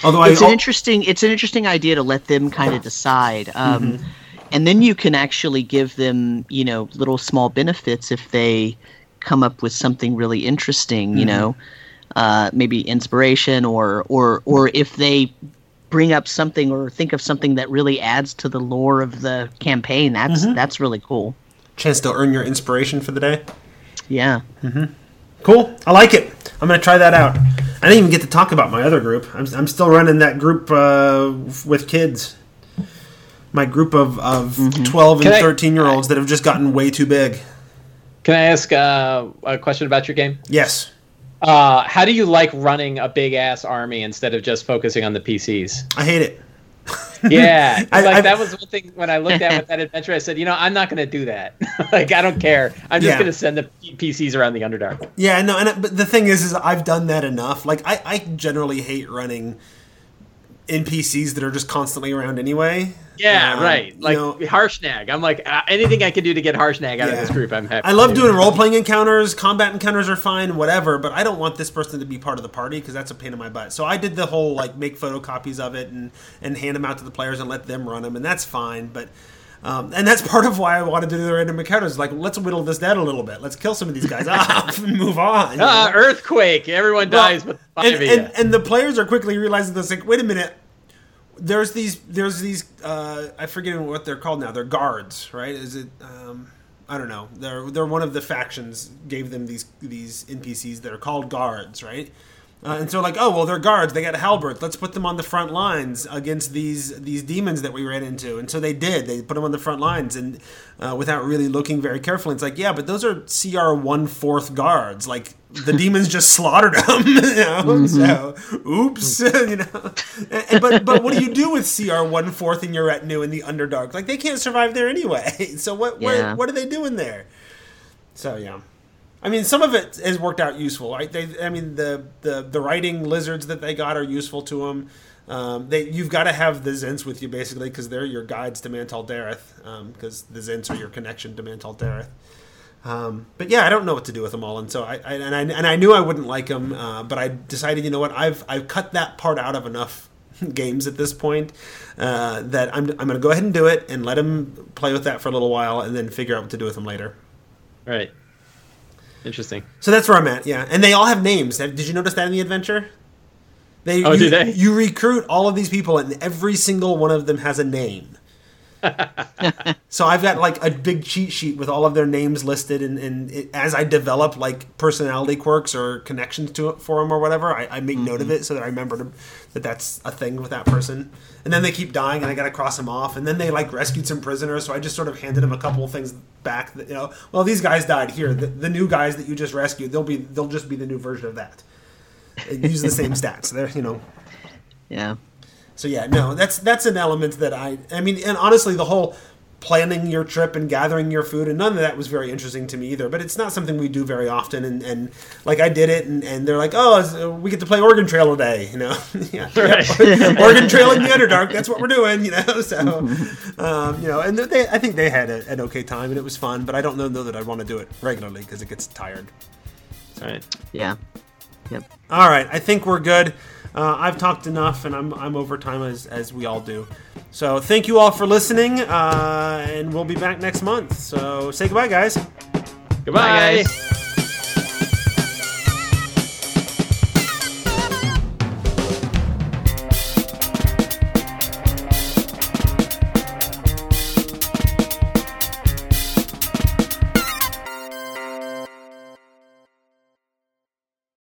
Although it's I, an interesting it's an interesting idea to let them kind of decide um, and then you can actually give them you know little small benefits if they come up with something really interesting you know uh, maybe inspiration or or or if they bring up something or think of something that really adds to the lore of the campaign. That's that's really cool. Chance to earn your inspiration for the day. Yeah. Cool. I like it. I'm going to try that out. I didn't even get to talk about my other group. I'm, I'm still running that group uh, with kids. My group of, of 12 and Can I- 13 year olds that have just gotten way too big. Can I ask uh, a question about your game? Yes. Uh, how do you like running a big ass army instead of just focusing on the PCs? I hate it. Yeah, I- like I- that was one thing when I looked at with that adventure. I said, you know, I'm not going to do that. like, I don't care. I'm just Yeah. going to send the PCs around the Underdark. Yeah, no, and it- but the thing is, is I've done that enough. Like, I, I generally hate running NPCs that are just constantly around anyway. Yeah, Um, right. you Like know, Harshnag. I'm like uh, anything I can do to get Harshnag out Yeah. of this group. I'm happy. I love do. doing role playing encounters. Combat encounters are fine, whatever. But I don't want this person to be part of the party because that's a pain in my butt. So I did the whole like make photocopies of it and and hand them out to the players and let them run them, and that's fine. But um, and that's part of why I wanted to do the random encounters. Like, let's whittle this down a little bit. Let's kill some of these guys off and move on. you know? earthquake! Everyone Well, dies, but and, and, and the players are quickly realizing this. Like, wait a minute. There's these. There's these. Uh, I forget what they're called now. They're guards, right? Is it? Um, I don't know. They're they're one of the factions gave them these these NPCs that are called guards, right? Uh, and so like, oh well, they're guards. They got halberds. Let's put them on the front lines against these these demons that we ran into. And so they did. They put them on the front lines, and uh, without really looking very carefully, it's like, yeah, but those are CR one fourth guards. Like the demons just slaughtered them. You know? So, oops. you know. And- but but what do you do with CR one fourth in your retinue in the Underdark? Like they can't survive there anyway. So what Yeah. what, what are they doing there? So yeah. I mean, some of it has worked out useful. Right? They, I mean, the, the the writing lizards that they got are useful to them. Um, they, you've got to have the Zhents with you basically because they're your guides to Mantol-Derith. Because the Zhents are your connection to Mantol-Derith. Um, but yeah, I don't know what to do with them all, and so I, I and I and I knew I wouldn't like them, uh, but I decided, you know what, I've I've cut that part out of enough games at this point uh, that I'm I'm going to go ahead and do it and let him play with that for a little while, and then figure out what to do with them later. right. Interesting. So that's where I'm at, yeah. And they all have names. Did you notice that in the adventure? They, Oh, you, do they? You recruit all of these people, and every single one of them has a name. so I've got like a big cheat sheet with all of their names listed, and, and it, as I develop like personality quirks or connections to it for them or whatever, I, I make note of mm-hmm. it so that I remember to, that that's a thing with that person. And then they keep dying, and I got to cross them off. And then they like rescued some prisoners, so I just sort of handed them a couple of things back. That you know, well, these guys died here. The, the new guys that you just rescued, they'll be they'll just be the new version of that. It uses the same stats. They're you know. Yeah. So yeah, no, that's that's an element that I I mean, and honestly, the whole planning your trip and gathering your food and none of that was very interesting to me either. But it's not something we do very often, and, and like I did it, and, and they're like, oh, we get to play Oregon Trail today, you know, yeah, yeah. Oregon Trail in the Underdark, that's what we're doing, you know. So, um, you know, and they I think they had a, an okay time and it was fun, but I don't know, know that I'd want to do it regularly because it gets tired. All right. Yeah. Yep. All right, I think we're good. Uh, I've talked enough, and I'm, I'm over time as, as we all do. So thank you all for listening, uh, and we'll be back next month. So say goodbye, guys. Goodbye, Bye, guys. guys.